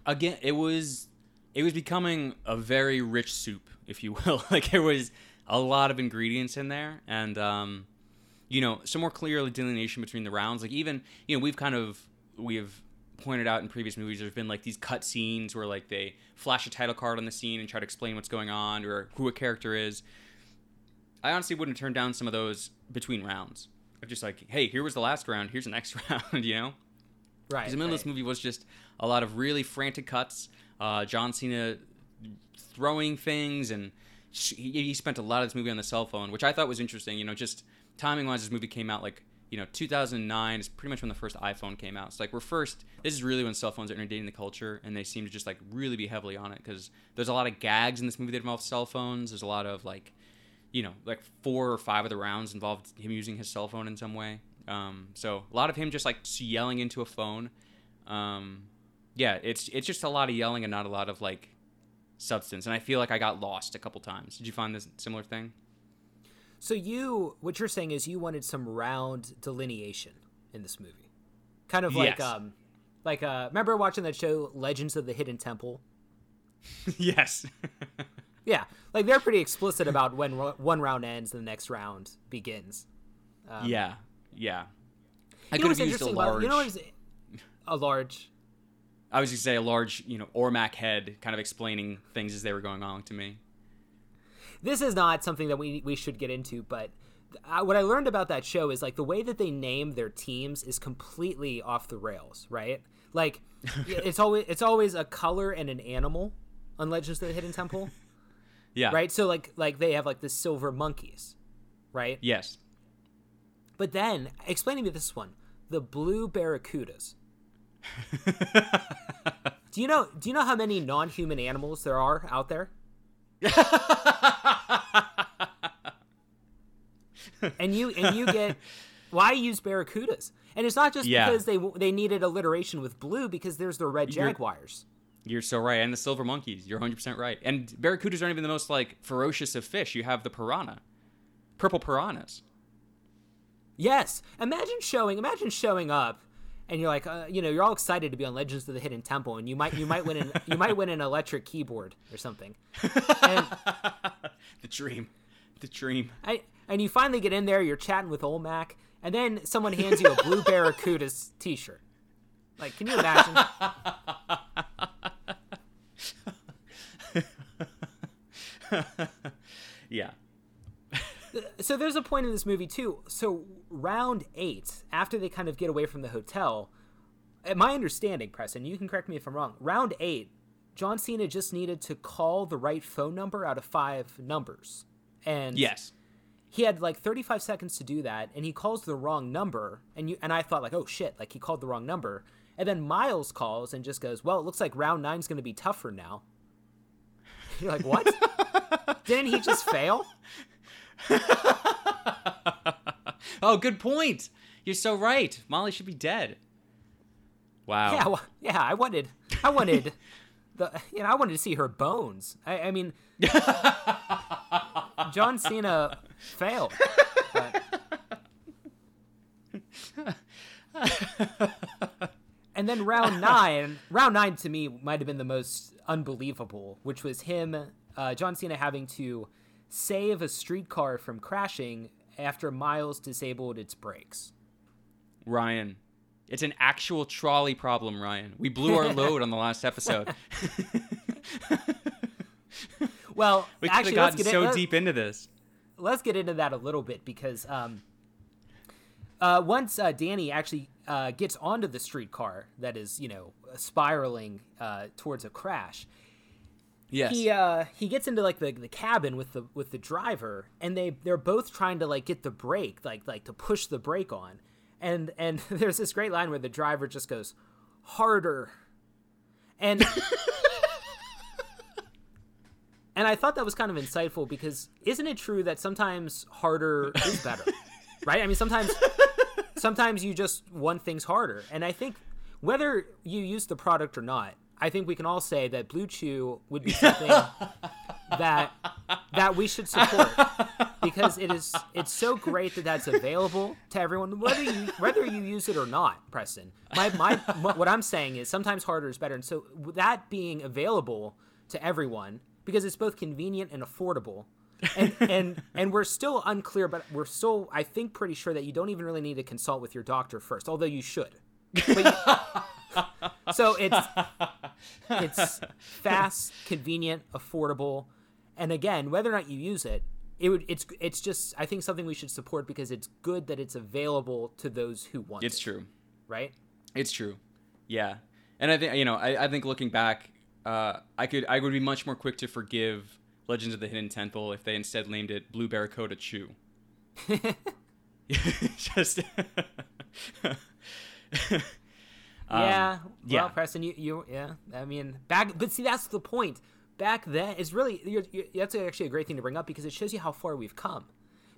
again it was it was becoming a very rich soup if you will like there was a lot of ingredients in there and um you know some more clear delineation between the rounds like even you know we've kind of we have pointed out in previous movies there's been like these cut scenes where like they flash a title card on the scene and try to explain what's going on or who a character is i honestly wouldn't turn down some of those between rounds of just like hey here was the last round here's the next round you know Right. because the middle of this movie was just a lot of really frantic cuts. Uh, John Cena throwing things, and sh- he, he spent a lot of this movie on the cell phone, which I thought was interesting. You know, just timing wise, this movie came out like you know 2009 is pretty much when the first iPhone came out. So like we're first. This is really when cell phones are inundating the culture, and they seem to just like really be heavily on it because there's a lot of gags in this movie that involve cell phones. There's a lot of like you know, like four or five of the rounds involved him using his cell phone in some way. Um, so a lot of him just like yelling into a phone. Um, yeah, it's it's just a lot of yelling and not a lot of like substance. And I feel like I got lost a couple times. Did you find this similar thing? So you, what you're saying is you wanted some round delineation in this movie, kind of like Yes. um, like uh, remember watching that show Legends of the Hidden Temple? yes. Yeah, like they're pretty explicit about when one round ends and the next round begins. yeah. Yeah. I could have used a about- large. You know what's a large? I was going to say a large, you know, Olmec head kind of explaining things as they were going on to me. This is not something that we we should get into, but uh, what I learned about that show is like the way that they name their teams is completely off the rails, right? Like it's always it's always a color and an animal on Legends of the Hidden Temple. Yeah. right? So like like they have like the silver monkeys, right? Yes. But then explain to me this one, the blue barracudas. do you know do you know how many non-human animals there are out there? and you and you get why use barracudas? And it's not just Yeah. because they they needed alliteration with blue because there's the red jaguars. You're so right. And the silver monkeys. You're 100% right. And barracudas aren't even the most like ferocious of fish. You have the piranha. Purple piranhas. Yes. Imagine showing. Imagine showing up, and you're like, uh, you know, you're all excited to be on Legends of the Hidden Temple, and you might you might win an you might win an electric keyboard or something. And The dream. The dream. I, and you finally get in there. You're chatting with Olmec, and then someone hands you a blue Barracudas T-shirt. Like, can you imagine? Yeah. so there's a point in this movie too. So round eight, after they kind of get away from the hotel, at my understanding, Preston, you can correct me if I'm wrong. Round eight, John Cena just needed to call the right phone number out of five numbers, and Yes. he had like 35 seconds to do that, and he calls the wrong number, and you and I thought like, oh shit, like he called the wrong number, and then Miles calls and just goes, well, it looks like round nine's going to be tougher now. You're like, what? Didn't he just fail? Oh, good point. You're so right. Molly should be dead. Wow. Yeah, well, yeah. I wanted, I wanted, the you know, I wanted to see her bones. I, I mean, John Cena failed. but- and then round nine, round nine to me might have been the most unbelievable, which was him, uh, John Cena having to save a streetcar from crashing after Miles disabled its brakes. Ryan. It's an actual trolley problem, Ryan. We blew our load on the last episode. Well, We could have actually, let's gotten get in- so deep into this. let's get into that a little bit because um, uh, once uh, Danny actually uh, gets onto the streetcar that is, you know, spiraling uh, towards a crash, Yes. he uh, he gets into like the, the cabin with the with the driver, and they they're both trying to like get the brake, like like to push the brake on, and and there's this great line where the driver just goes harder, and. And I thought that was kind of insightful because isn't it true that sometimes harder is better? right? I mean sometimes sometimes you just want things harder. And I think whether you use the product or not, I think we can all say that Blue Chew would be something that that we should support because it is it's so great that that's available to everyone whether you whether you use it or not preston my, my what i'm saying is sometimes harder is better and so that being available to everyone because it's both convenient and affordable and and and we're still unclear but we're still i think pretty sure that you don't even really need to consult with your doctor first although you should you- so it's it's fast, convenient, affordable, and again, whether or not you use it, it would it's it's just I think something we should support because it's good that it's available to those who want It's it, true. right? It's true. Yeah. And I think you know, I, I think looking back, uh, I could I would be much more quick to forgive Legends of the Hidden Temple if they instead named it Blue Barracuda Chew. Just yeah, well, Um, yeah. Preston, you you yeah, I mean back, but see that's the point. Back then, it's really you're, you're, that's actually a great thing to bring up because it shows you how far we've come.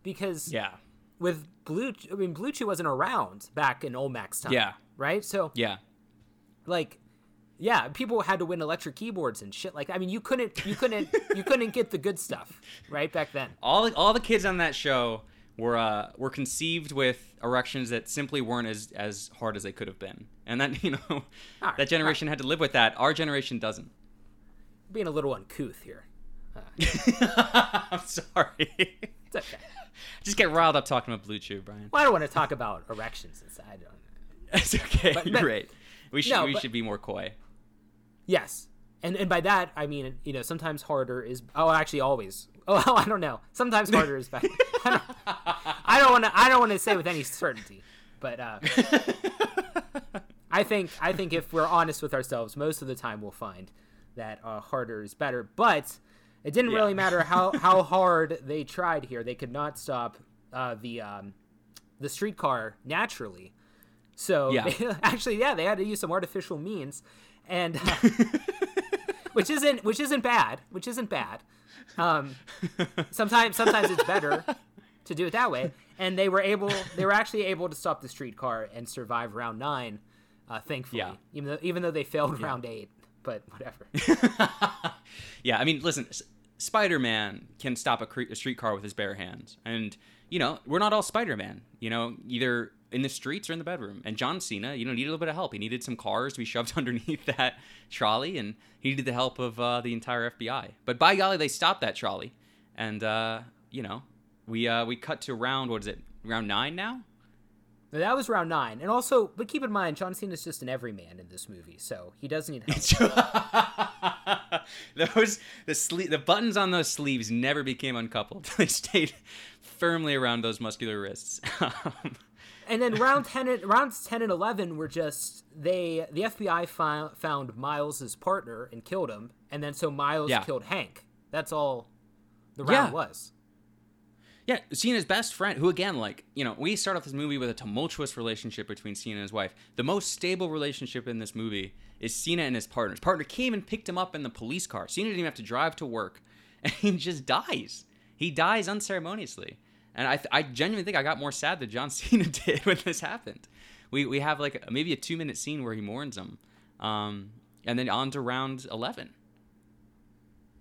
Because yeah. with Blue, I mean Blue Chew wasn't around back in Olmec's time, Yeah. right? So Yeah. like yeah people had to win electric keyboards and shit like that i mean you couldn't you couldn't you couldn't get the good stuff right back then All all the kids on that show were uh, were conceived with erections that simply weren't as as hard as they could have been. And that, you know, right, that generation had to live with that. Our generation doesn't. being a little uncouth here I'm sorry. it's okay Just get riled up talking about Blue Chew, Brian. well i don't want to talk about erections inside It's okay. But- You're but- right. We should No, we but- should be more coy. Yes. And and by that i mean you know sometimes harder is oh actually always. Oh i don't know. Sometimes harder is better. I don't want to i don't want to say with any certainty but uh I think I think if we're honest with ourselves, most of the time we'll find that uh, harder is better. But it didn't really matter how, how hard they tried here; they could not stop uh, the um, the streetcar naturally. So Yeah. they- actually, yeah, they had to use some artificial means, and uh, which isn't which isn't bad, which isn't bad. Um, sometimes sometimes it's better to do it that way. And they were able, they were actually able to stop the streetcar and survive round nine, uh, thankfully. Yeah. Even though even though they failed round eight, but whatever. Yeah, I mean, listen, S- Spider-Man can stop a, cre- a streetcar with his bare hands, and you know, we're not all Spider-Man. You know, either in the streets or in the bedroom. And John Cena, you know, needed a little bit of help. He needed some cars to be shoved underneath that trolley, and he needed the help of uh, the entire FBI. But by golly, they stopped that trolley, and uh, you know, we uh, we cut to round what is it? Round nine now. That was round nine, and also, but keep in mind, John Cena's just an everyman in this movie, so he doesn't need help. those the sle- the buttons on those sleeves never became uncoupled. they stayed firmly around those muscular wrists. And then round ten, and, rounds ten and eleven were just they. The FBI found found Miles's partner and killed him, and then so Miles Yeah. killed Hank. That's all the round Yeah. was. yeah, Cena's best friend, who again, like you know, we start off this movie with a tumultuous relationship between Cena and his wife. The most stable relationship in this movie is Cena and his partner. His partner came and picked him up in the police car. Cena didn't even have to drive to work, and he just dies. He dies unceremoniously. And I, I genuinely think I got more sad than John Cena did when this happened. We, we have like maybe a two minute scene where he mourns him, um, and then on to round eleven.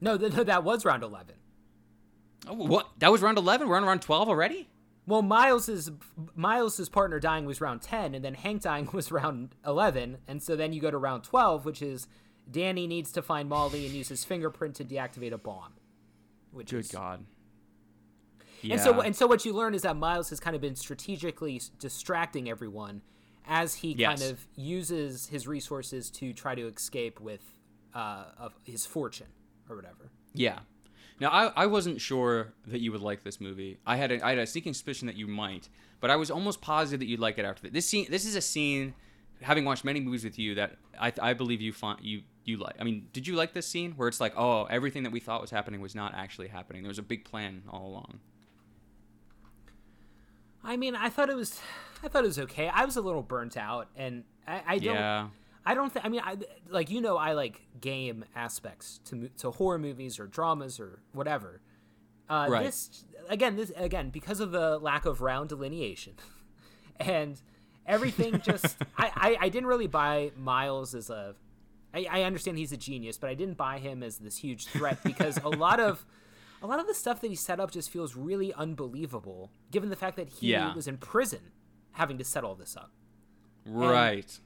No, th- no, that was round eleven. Oh, what? That was round eleven. We're on round twelve already. Well, Miles's Miles's partner dying was round ten, and then Hank dying was round eleven, and so then you go to round twelve, which is Danny needs to find Molly and use his fingerprint to deactivate a bomb. Which Good is, God. And so and so what you learn is that Miles has kind of been strategically distracting everyone as he Yes. kind of uses his resources to try to escape with uh, of his fortune or whatever. Yeah. Now I, I wasn't sure that you would like this movie. I had a, I had a sneaking suspicion that you might, but I was almost positive that you'd like it after this. This scene this is a scene having watched many movies with you that I, I believe you find you you like. I mean, did you like this scene where it's like, oh, everything that we thought was happening was not actually happening. There was a big plan all along. I mean, I thought it was, I thought it was okay. I was a little burnt out, and I, I don't, Yeah. I don't think. I mean, I like you know, I like game aspects to to horror movies or dramas or whatever. Uh, Right. This again, this again because of the lack of round delineation, and everything just I, I I didn't really buy Miles as a. I, I understand he's a genius, but I didn't buy him as this huge threat because a lot of a lot of the stuff that he set up just feels really unbelievable, given the fact that he Yeah. was in prison having to set all this up. Right.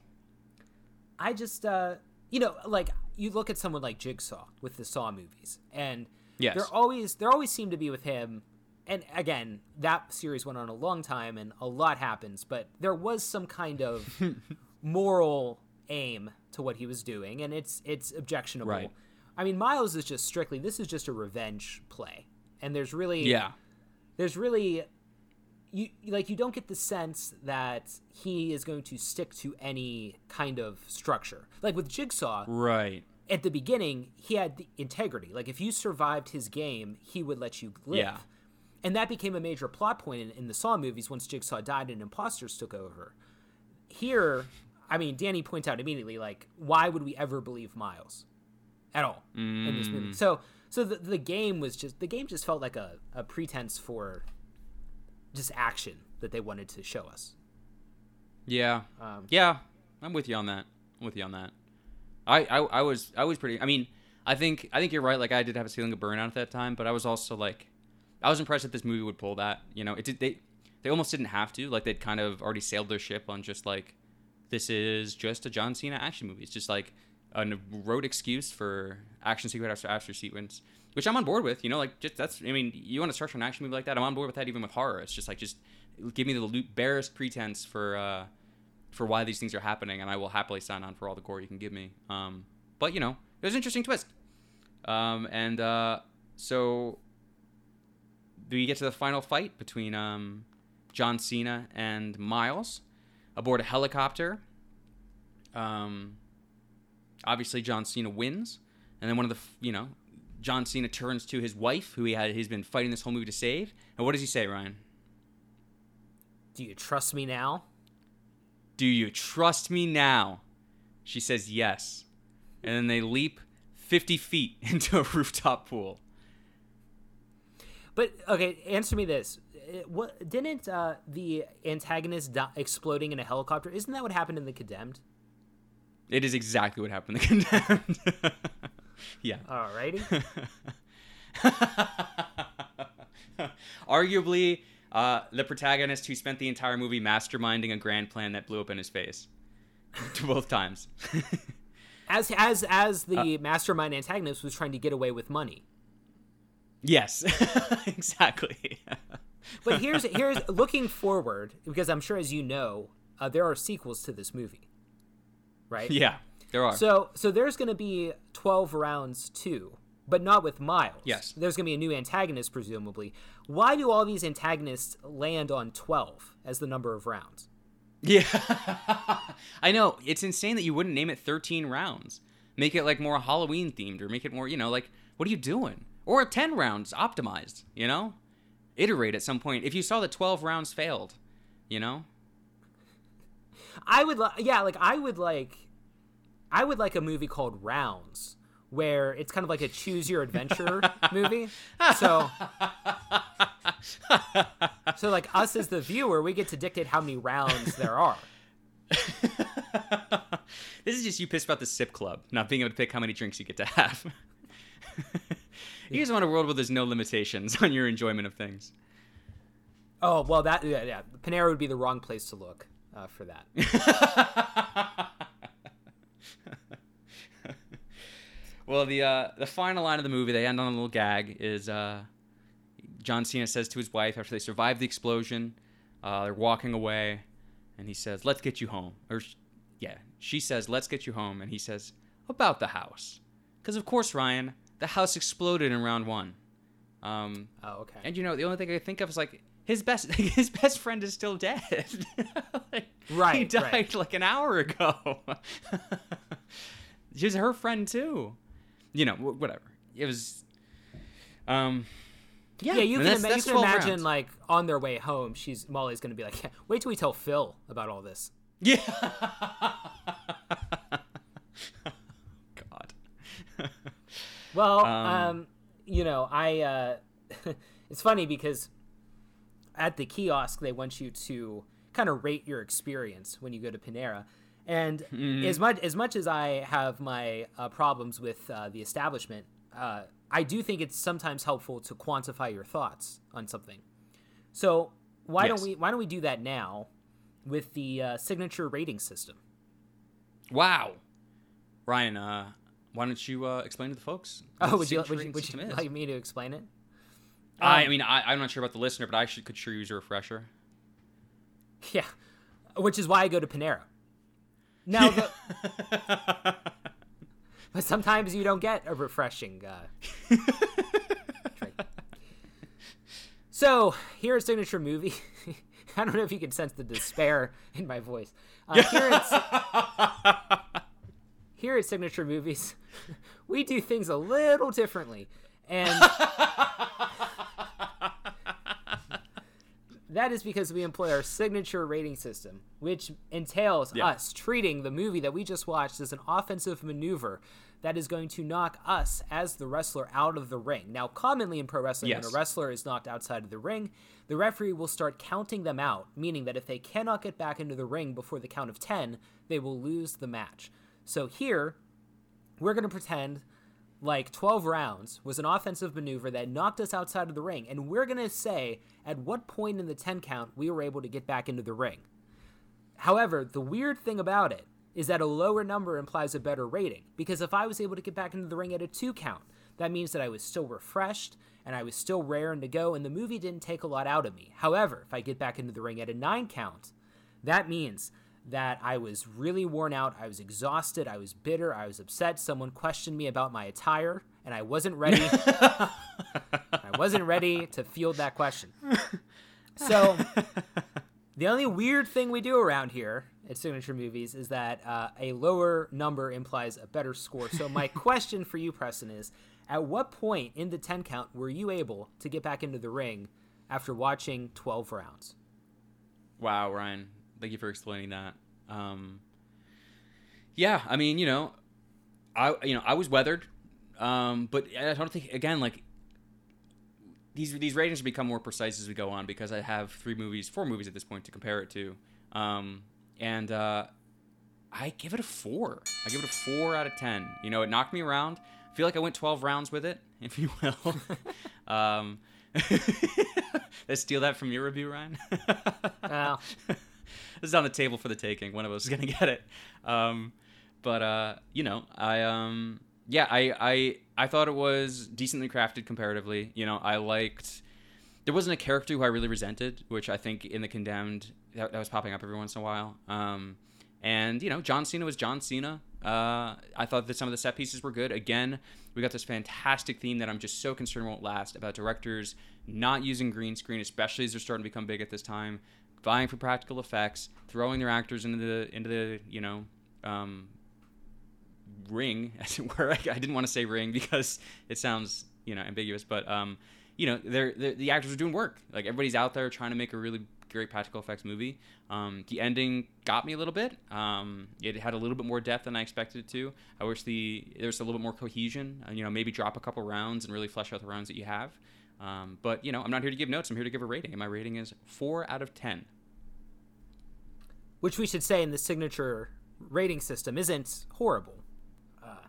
I just, uh, you know, like you look at someone like Jigsaw with the Saw movies, and Yes. they're always there always seem to be with him. And again, that series went on a long time, and a lot happens, but there was some kind of moral aim to what he was doing, and it's it's objectionable. Right. I mean, Miles is just strictly this is just a revenge play, and there's really yeah. there's really you like you don't get the sense that he is going to stick to any kind of structure. Like with Jigsaw, Right. at the beginning, he had the integrity. Like if you survived his game, he would let you live. Yeah. And that became a major plot point in, in the Saw movies once Jigsaw died and imposters took over. Here, I mean, Danny points out immediately, like, why would we ever believe Miles at all in this movie? So, so the, the game was just the game just felt like a, a pretense for just action that they wanted to show us. Yeah. Um, yeah. I'm with you on that. I'm with you on that. I, I I was I was pretty I mean, I think I think you're right, like I did have a feeling of burnout at that time, but I was also like I was impressed that this movie would pull that. You know, it did they they almost didn't have to. Like they'd kind of already sailed their ship on just like this is just a John Cena action movie. It's just like a road excuse for action sequence after after sequence, which I'm on board with. You know, like just that's. I mean, you want to structure an action movie like that? I'm on board with that. Even with horror, it's just like just give me the barest pretense for uh, for why these things are happening, and I will happily sign on for all the gore you can give me. Um, but you know, it was an interesting twist. Um, and uh, so we get to the final fight between um, John Cena and Miles aboard a helicopter. Um, obviously, John Cena wins, and then one of the you know, John Cena turns to his wife, who he had he's been fighting this whole movie to save, and what does he say, Ryan? Do you trust me now? Do you trust me now? She says yes, and then they leap fifty feet into a rooftop pool. But okay, answer me this: Uh, What didn't uh, the antagonist di- exploding in a helicopter? Isn't that what happened in the Condemned? It is exactly what happened the condemned. yeah. Alrighty. Arguably, uh, the protagonist who spent the entire movie masterminding a grand plan that blew up in his face, both times. as as as Uh, the mastermind antagonist was trying to get away with money. yes, exactly. But here's here's looking forward because I'm sure as you know uh, there are sequels to this movie, right? yeah, there are. So so there's going to be 12 rounds too, but not with Miles. Yes. There's going to be a new antagonist presumably. Why do all these antagonists land on 12 as the number of rounds? Yeah. I know. It's insane that you wouldn't name it 13 rounds. Make it like more Halloween themed or make it more, you know, like what are you doing? Or 10 rounds optimized, you know? Iterate at some point. If you saw that 12 rounds failed, you know? I would li- yeah, like I would like I would like a movie called Rounds where it's kind of like a choose your adventure movie. So So like us as the viewer, we get to dictate how many rounds there are. This is just you pissed about the sip club, not being able to pick how many drinks you get to have. you just want a world where there's no limitations on your enjoyment of things. Oh, well that yeah, yeah. Panera would be the wrong place to look uh, for that. Well, the uh, the final line of the movie, they end on a little gag, is uh, John Cena says to his wife after they survive the explosion, uh, they're walking away, and he says, "Let's get you home." Or, yeah, she says, "Let's get you home," and he says, "About the house," because of course, Ryan, the house exploded in round one. Um, Oh, okay. and you know, the only thing I think of is like his best his best friend is still dead. like, He died right. like an hour ago. She's her friend too. You know, whatever. It was. Um. Yeah, yeah, you can, that's- ima- that's you can imagine rounds. like on their way home, she's Molly's going to be like, "Wait till we tell Phil about all this." Yeah. God. Well, um, Um, you know, I uh it's funny because at the kiosk they want you to kind of rate your experience when you go to Panera. And Mm-hmm. as much as much as I have my uh, problems with uh, the establishment, uh, I do think it's sometimes helpful to quantify your thoughts on something. So why Yes. don't we why don't we do that now with the uh, signature rating system? Wow. Ryan, uh, why don't you uh, explain to the folks? Oh, would you, would you, would you like me to explain it? I, I mean, I, I'm not sure about the listener, but I should, could sure use a refresher. Yeah, which is why I go to Panera. Now, the, but sometimes you don't get a refreshing. Uh, drink. So here at Signature Movie, I don't know if you can sense the despair in my voice. Uh, here, at, here at Signature Movies, we do things a little differently, and that is because we employ our signature rating system, which entails Yeah. us treating the movie that we just watched as an offensive maneuver that is going to knock us as the wrestler out of the ring. Now, commonly in pro wrestling, when a wrestler is knocked outside of the ring, the referee will start counting them out, meaning that if they cannot get back into the ring before the count of 10, they will lose the match. So here, we're going to pretend like 12 rounds was an offensive maneuver that knocked us outside of the ring, and we're going to say at what point in the 10 count we were able to get back into the ring. However, the weird thing about it is that a lower number implies a better rating, because if I was able to get back into the ring at a 2 count, that means that I was still refreshed and I was still raring to go, and the movie didn't take a lot out of me. However, if I get back into the ring at a 9 count, that means that I was really worn out. I was exhausted. I was bitter. I was upset. Someone questioned me about my attire, and I wasn't ready. I wasn't ready to field that question. So, the only weird thing we do around here at Signature Movies is that uh, a lower number implies a better score. So, my question for you, Preston, is at what point in the 10 count were you able to get back into the ring after watching 12 rounds? Wow, Ryan, thank you for explaining that. Um, yeah, I mean, you know, I you know I was weathered, um, but I don't think again like these these ratings become more precise as we go on because I have three movies, four movies at this point to compare it to, um, and uh, I give it a four. I give it a four out of ten. You know, it knocked me around. I feel like I went twelve rounds with it, if you will. um, let's steal that from your review, Ryan. Well, this is on the table for the taking. One of us is gonna get it. Um, but uh, you know, I um, yeah, I I I thought it was decently crafted comparatively. You know, I liked. There wasn't a character who I really resented, which I think in the Condemned that, that was popping up every once in a while. Um, and you know, John Cena was John Cena. Uh, I thought that some of the set pieces were good. Again, we got this fantastic theme that I'm just so concerned won't last about directors not using green screen, especially as they're starting to become big at this time, vying for practical effects, throwing their actors into the into the you know um, ring, as it were. I, didn't want to say ring because it sounds you know ambiguous, but um, you know they're, they're the actors are doing work. Like everybody's out there trying to make a really great practical effects movie. Um, the ending got me a little bit. Um, it had a little bit more depth than I expected it to. I wish the there was a little bit more cohesion. Uh, you know, maybe drop a couple rounds and really flesh out the rounds that you have. Um, but you know, I'm not here to give notes. I'm here to give a rating, and my rating is four out of ten. Which we should say in the signature rating system isn't horrible.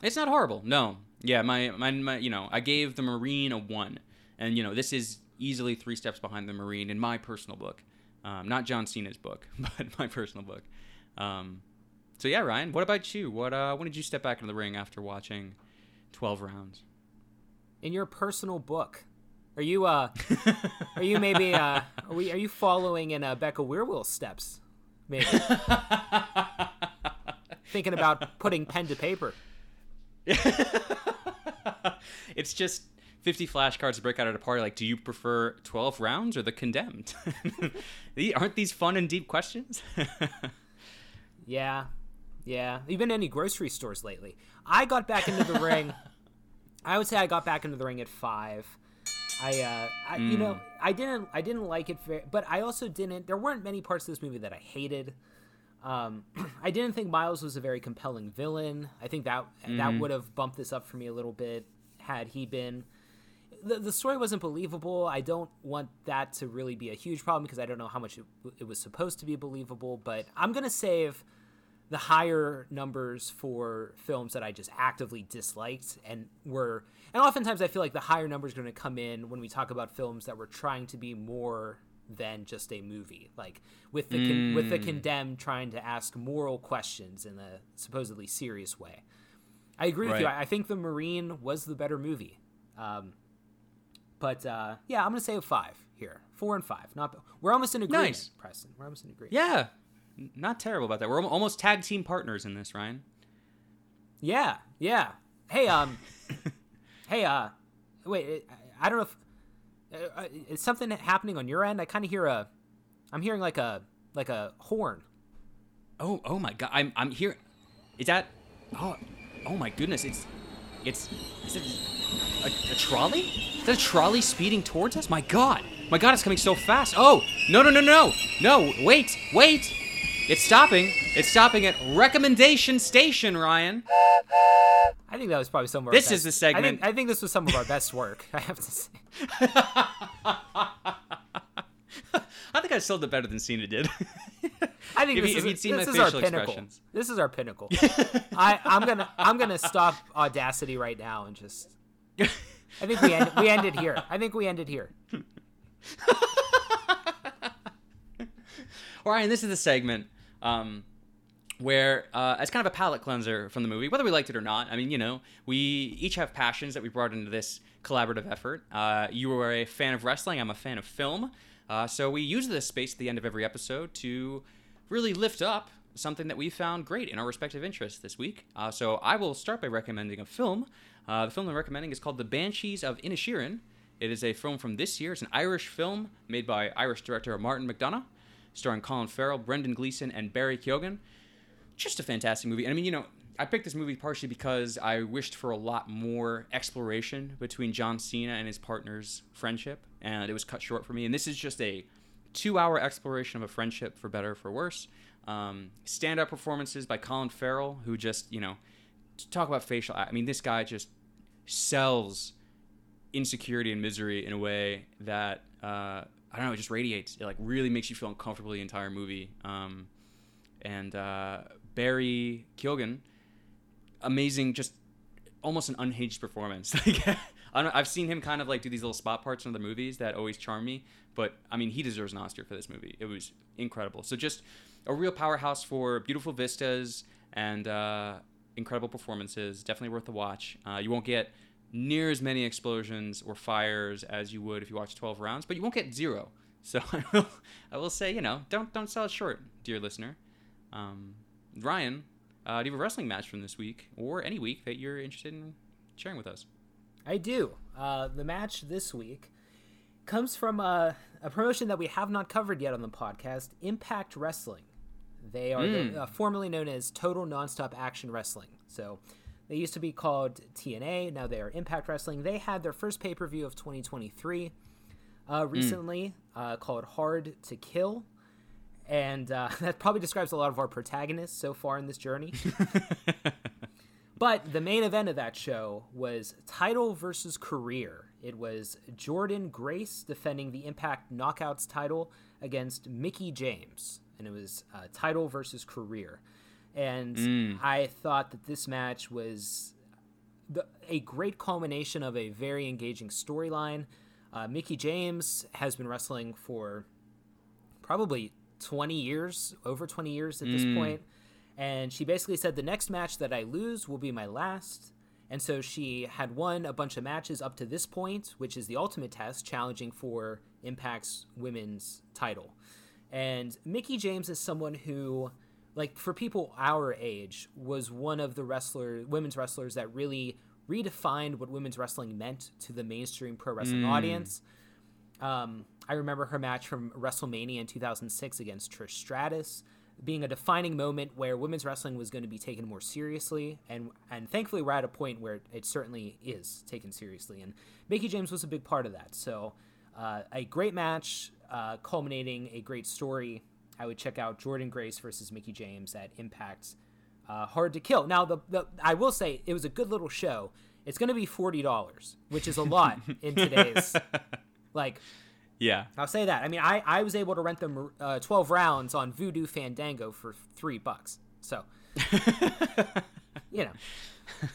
It's not horrible. No. Yeah, my, my my you know, I gave the Marine a 1. And you know, this is easily 3 steps behind the Marine in my personal book. Um, not John Cena's book, but my personal book. Um, so yeah, Ryan, what about you? What uh when did you step back into the ring after watching 12 rounds? In your personal book, are you uh, are you maybe uh, are we are you following in uh, Becca Weirwill's steps? Maybe thinking about putting pen to paper. it's just 50 flashcards to break out at a party. Like, do you prefer 12 rounds or the condemned? Aren't these fun and deep questions? Yeah, yeah. Even any grocery stores lately? I got back into the ring. I would say I got back into the ring at five. I, uh, I you know, I didn't, I didn't like it, very, but I also didn't. There weren't many parts of this movie that I hated. Um, I didn't think Miles was a very compelling villain. I think that that would have bumped this up for me a little bit had he been. The, the story wasn't believable. I don't want that to really be a huge problem because I don't know how much it, it was supposed to be believable. But I'm gonna save the higher numbers for films that I just actively disliked and were and oftentimes I feel like the higher numbers are going to come in when we talk about films that were trying to be more than just a movie. Like with the con- with the condemned trying to ask moral questions in a supposedly serious way. I agree with you. I, think the marine was the better movie. Um, but uh, yeah i'm gonna say a five here. Four and five. Not we're almost in agreement Nice. preston. We're almost in agreement. Yeah, not terrible about that. We're almost tag team partners in this, Ryan. yeah yeah hey um hey uh wait i I don't know if uh, uh, is something happening on your end i kind of hear a i'm hearing like a like a horn Oh, oh my god! I'm I'm here. Is that? Oh, oh my goodness! It's it's is it a, a trolley? Is that a trolley speeding towards us? My god! My god! It's coming so fast! Oh no no no no no! Wait wait! It's stopping! It's stopping at recommendation station, Ryan. I think that was probably some of This best, is the segment- I think, I think this was some of our best work. I have to say. I think I sold it better than Cena did. I think If this you- is, if you'd seen this is our pinnacle. This is our pinnacle. I, I'm gonna I'm gonna stop Audacity right now and just. I think we end, we ended here. I think we ended here. Ryan, this is the segment um, where uh, it's kind of a palate cleanser from the movie, whether we liked it or not. I mean, you know, we each have passions that we brought into this collaborative effort. Uh, you are a fan of wrestling. I'm a fan of film. Uh, so we use this space at the end of every episode to really lift up something that we found great in our respective interests this week. Uh, so I will start by recommending a film. Uh, the film I'm recommending is called The Banshees of Inisherin. It is a film from this year. It's an Irish film made by Irish director Martin McDonagh, starring Colin Farrell, Brendan Gleeson, and Barry Keoghan. Just a fantastic movie. And I mean, you know, I picked this movie partially because I wished for a lot more exploration between John Cena and his partner's friendship, and it was cut short for me. And this is just a two-hour exploration of a friendship, for better or for worse. Um, stand-up performances by Colin Farrell, who just, you know, talk about facial. I mean, this guy just sells insecurity and misery in a way that uh, I don't know, it just radiates. It like really makes you feel uncomfortable the entire movie. Um, and uh, Barry Keoghan, amazing, just almost an unhinged performance. Like I I've seen him kind of like do these little spot parts in other movies that always charm me, but I mean he deserves an Oscar for this movie. It was incredible. So just a real powerhouse for beautiful vistas and uh, incredible performances. Definitely worth the watch. Uh, you won't get near as many explosions or fires as you would if you watch 12 rounds, but you won't get zero. So I will, I will say, you know, don't don't sell it short, dear listener. Um, Ryan, uh, do you have a wrestling match from this week or any week that you're interested in sharing with us? I do. Uh, the match this week comes from a, a promotion that we have not covered yet on the podcast Impact Wrestling. They are the, uh, formerly known as Total Nonstop Action Wrestling. So they used to be called TNA. Now they are Impact Wrestling. They had their first pay per view of 2023 uh, recently uh, called Hard to Kill. And uh, that probably describes a lot of our protagonists so far in this journey. But the main event of that show was title versus career. It was Jordynne Grace defending the Impact Knockouts title against Mickie James, and it was uh, title versus career. And I thought that this match was the, a great culmination of a very engaging storyline. Uh, Mickie James has been wrestling for probably 20 years, over 20 years at this point. And she basically said, The next match that I lose will be my last. And so she had won a bunch of matches up to this point, which is the ultimate test, challenging for Impact's women's title. And Mickie James is someone who, like, for people our age, was one of the wrestler, women's wrestlers that really redefined what women's wrestling meant to the mainstream pro wrestling audience. Um, I remember her match from WrestleMania in 2006 against Trish Stratus being a defining moment where women's wrestling was going to be taken more seriously, and and thankfully we're at a point where it certainly is taken seriously, and Mickie James was a big part of that. So uh, a great match, uh, culminating a great story. I would check out Jordynne Grace versus Mickie James at Impact's Uh, hard to kill. Now the, the I will say it was a good little show. It's going to be forty dollars, which is a lot in today's like Yeah. I'll say that. I mean, I, I was able to rent them uh, 12 rounds on Vudu Fandango for three bucks. So you know,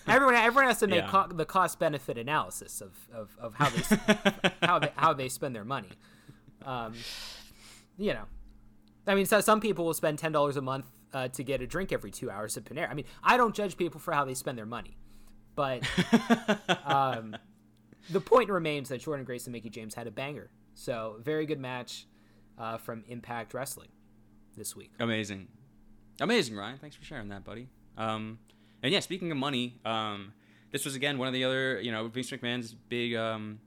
everyone everyone has to make Yeah. co- the cost benefit analysis of, of, of how they how they how they spend their money. Um, you know, I mean, so some people will spend ten dollars a month uh, to get a drink every two hours at Panera. I mean, I don't judge people for how they spend their money, but um, the point remains that Jordynne Grace and Mickie James had a banger. So very good match uh, from Impact Wrestling this week. Amazing. Amazing, Ryan. Thanks for sharing that, buddy. Um, and yeah, speaking of money, um, this was again one of the other, you know, Vince McMahon's big um,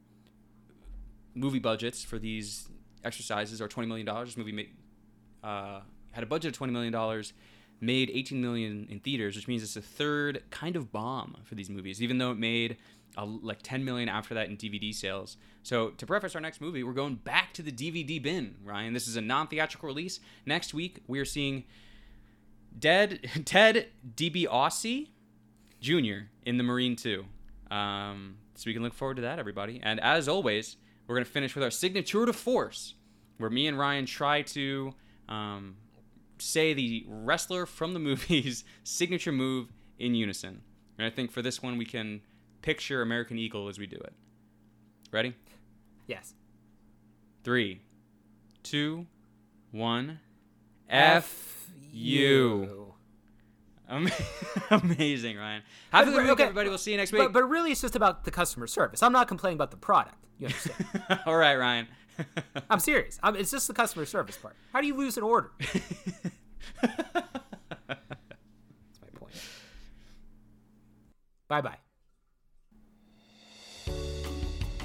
movie budgets for these exercises are twenty million dollars. This movie made, uh, had a budget of twenty million dollars, made eighteen million in theaters, which means it's a third kind of bomb for these movies. Even though it made uh, like ten million after that in DVD sales. So to preface our next movie, we're going back to the DVD bin, Ryan. This is a non-theatrical release. Next week, we are seeing Dead Ted DiBiase Jr. in the Marine 2. Um, so we can look forward to that, everybody. And as always, we're going to finish with our signature to force, where me and Ryan try to um, say the wrestler from the movie's signature move in unison. And I think for this one, we can picture American Eagle as we do it. Ready? Yes. Three, two, one. F you. Am- Amazing, Ryan. Have a good week, okay, everybody. We'll see you next week. But, but really, it's just about the customer service. I'm not complaining about the product. You understand? All right, Ryan. I'm serious. I'm, it's just the customer service part. How do you lose an order? That's my point. Bye bye.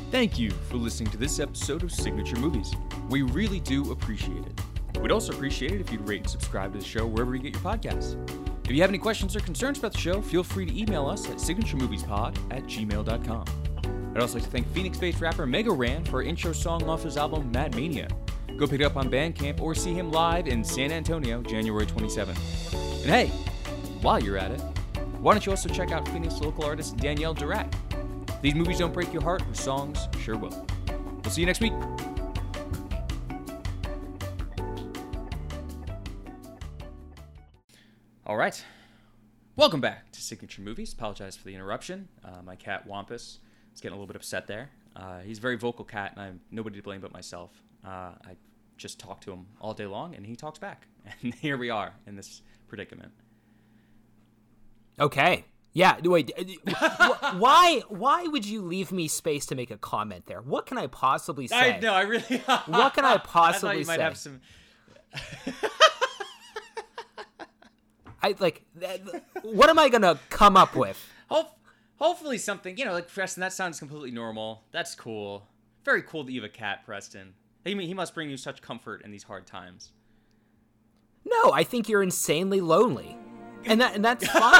Thank you for listening to this episode of Signature Movies. We really do appreciate it. We'd also appreciate it if you'd rate and subscribe to the show wherever you get your podcasts. If you have any questions or concerns about the show, feel free to email us at signaturemoviespod at gmail.com. I'd also like to thank Phoenix-based rapper Mega Ran for intro song off his album Mad Mania. Go pick it up on Bandcamp or see him live in San Antonio, January 27th. And hey, while you're at it, why don't you also check out Phoenix local artist Danielle Durat? These movies don't break your heart, her songs sure will. We'll see you next week. All right. Welcome back to Signature Movies. Apologize for the interruption. Uh, my cat Wampus is getting a little bit upset there. Uh, he's a very vocal cat, and I'm nobody to blame but myself. Uh, I just talk to him all day long, and he talks back. And here we are in this predicament. Okay. Yeah. Wait. Why? Why would you leave me space to make a comment there? What can I possibly say? I know. I really. What can I I possibly thought you might have some. I like. What am I gonna come up with? Hope, hopefully something. You know, like Preston. That sounds completely normal. That's cool. Very cool that you have a cat, Preston. He he must bring you such comfort in these hard times. No, I think you're insanely lonely. And that and that's fine.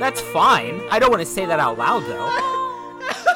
that's fine. I don't want to say that out loud though.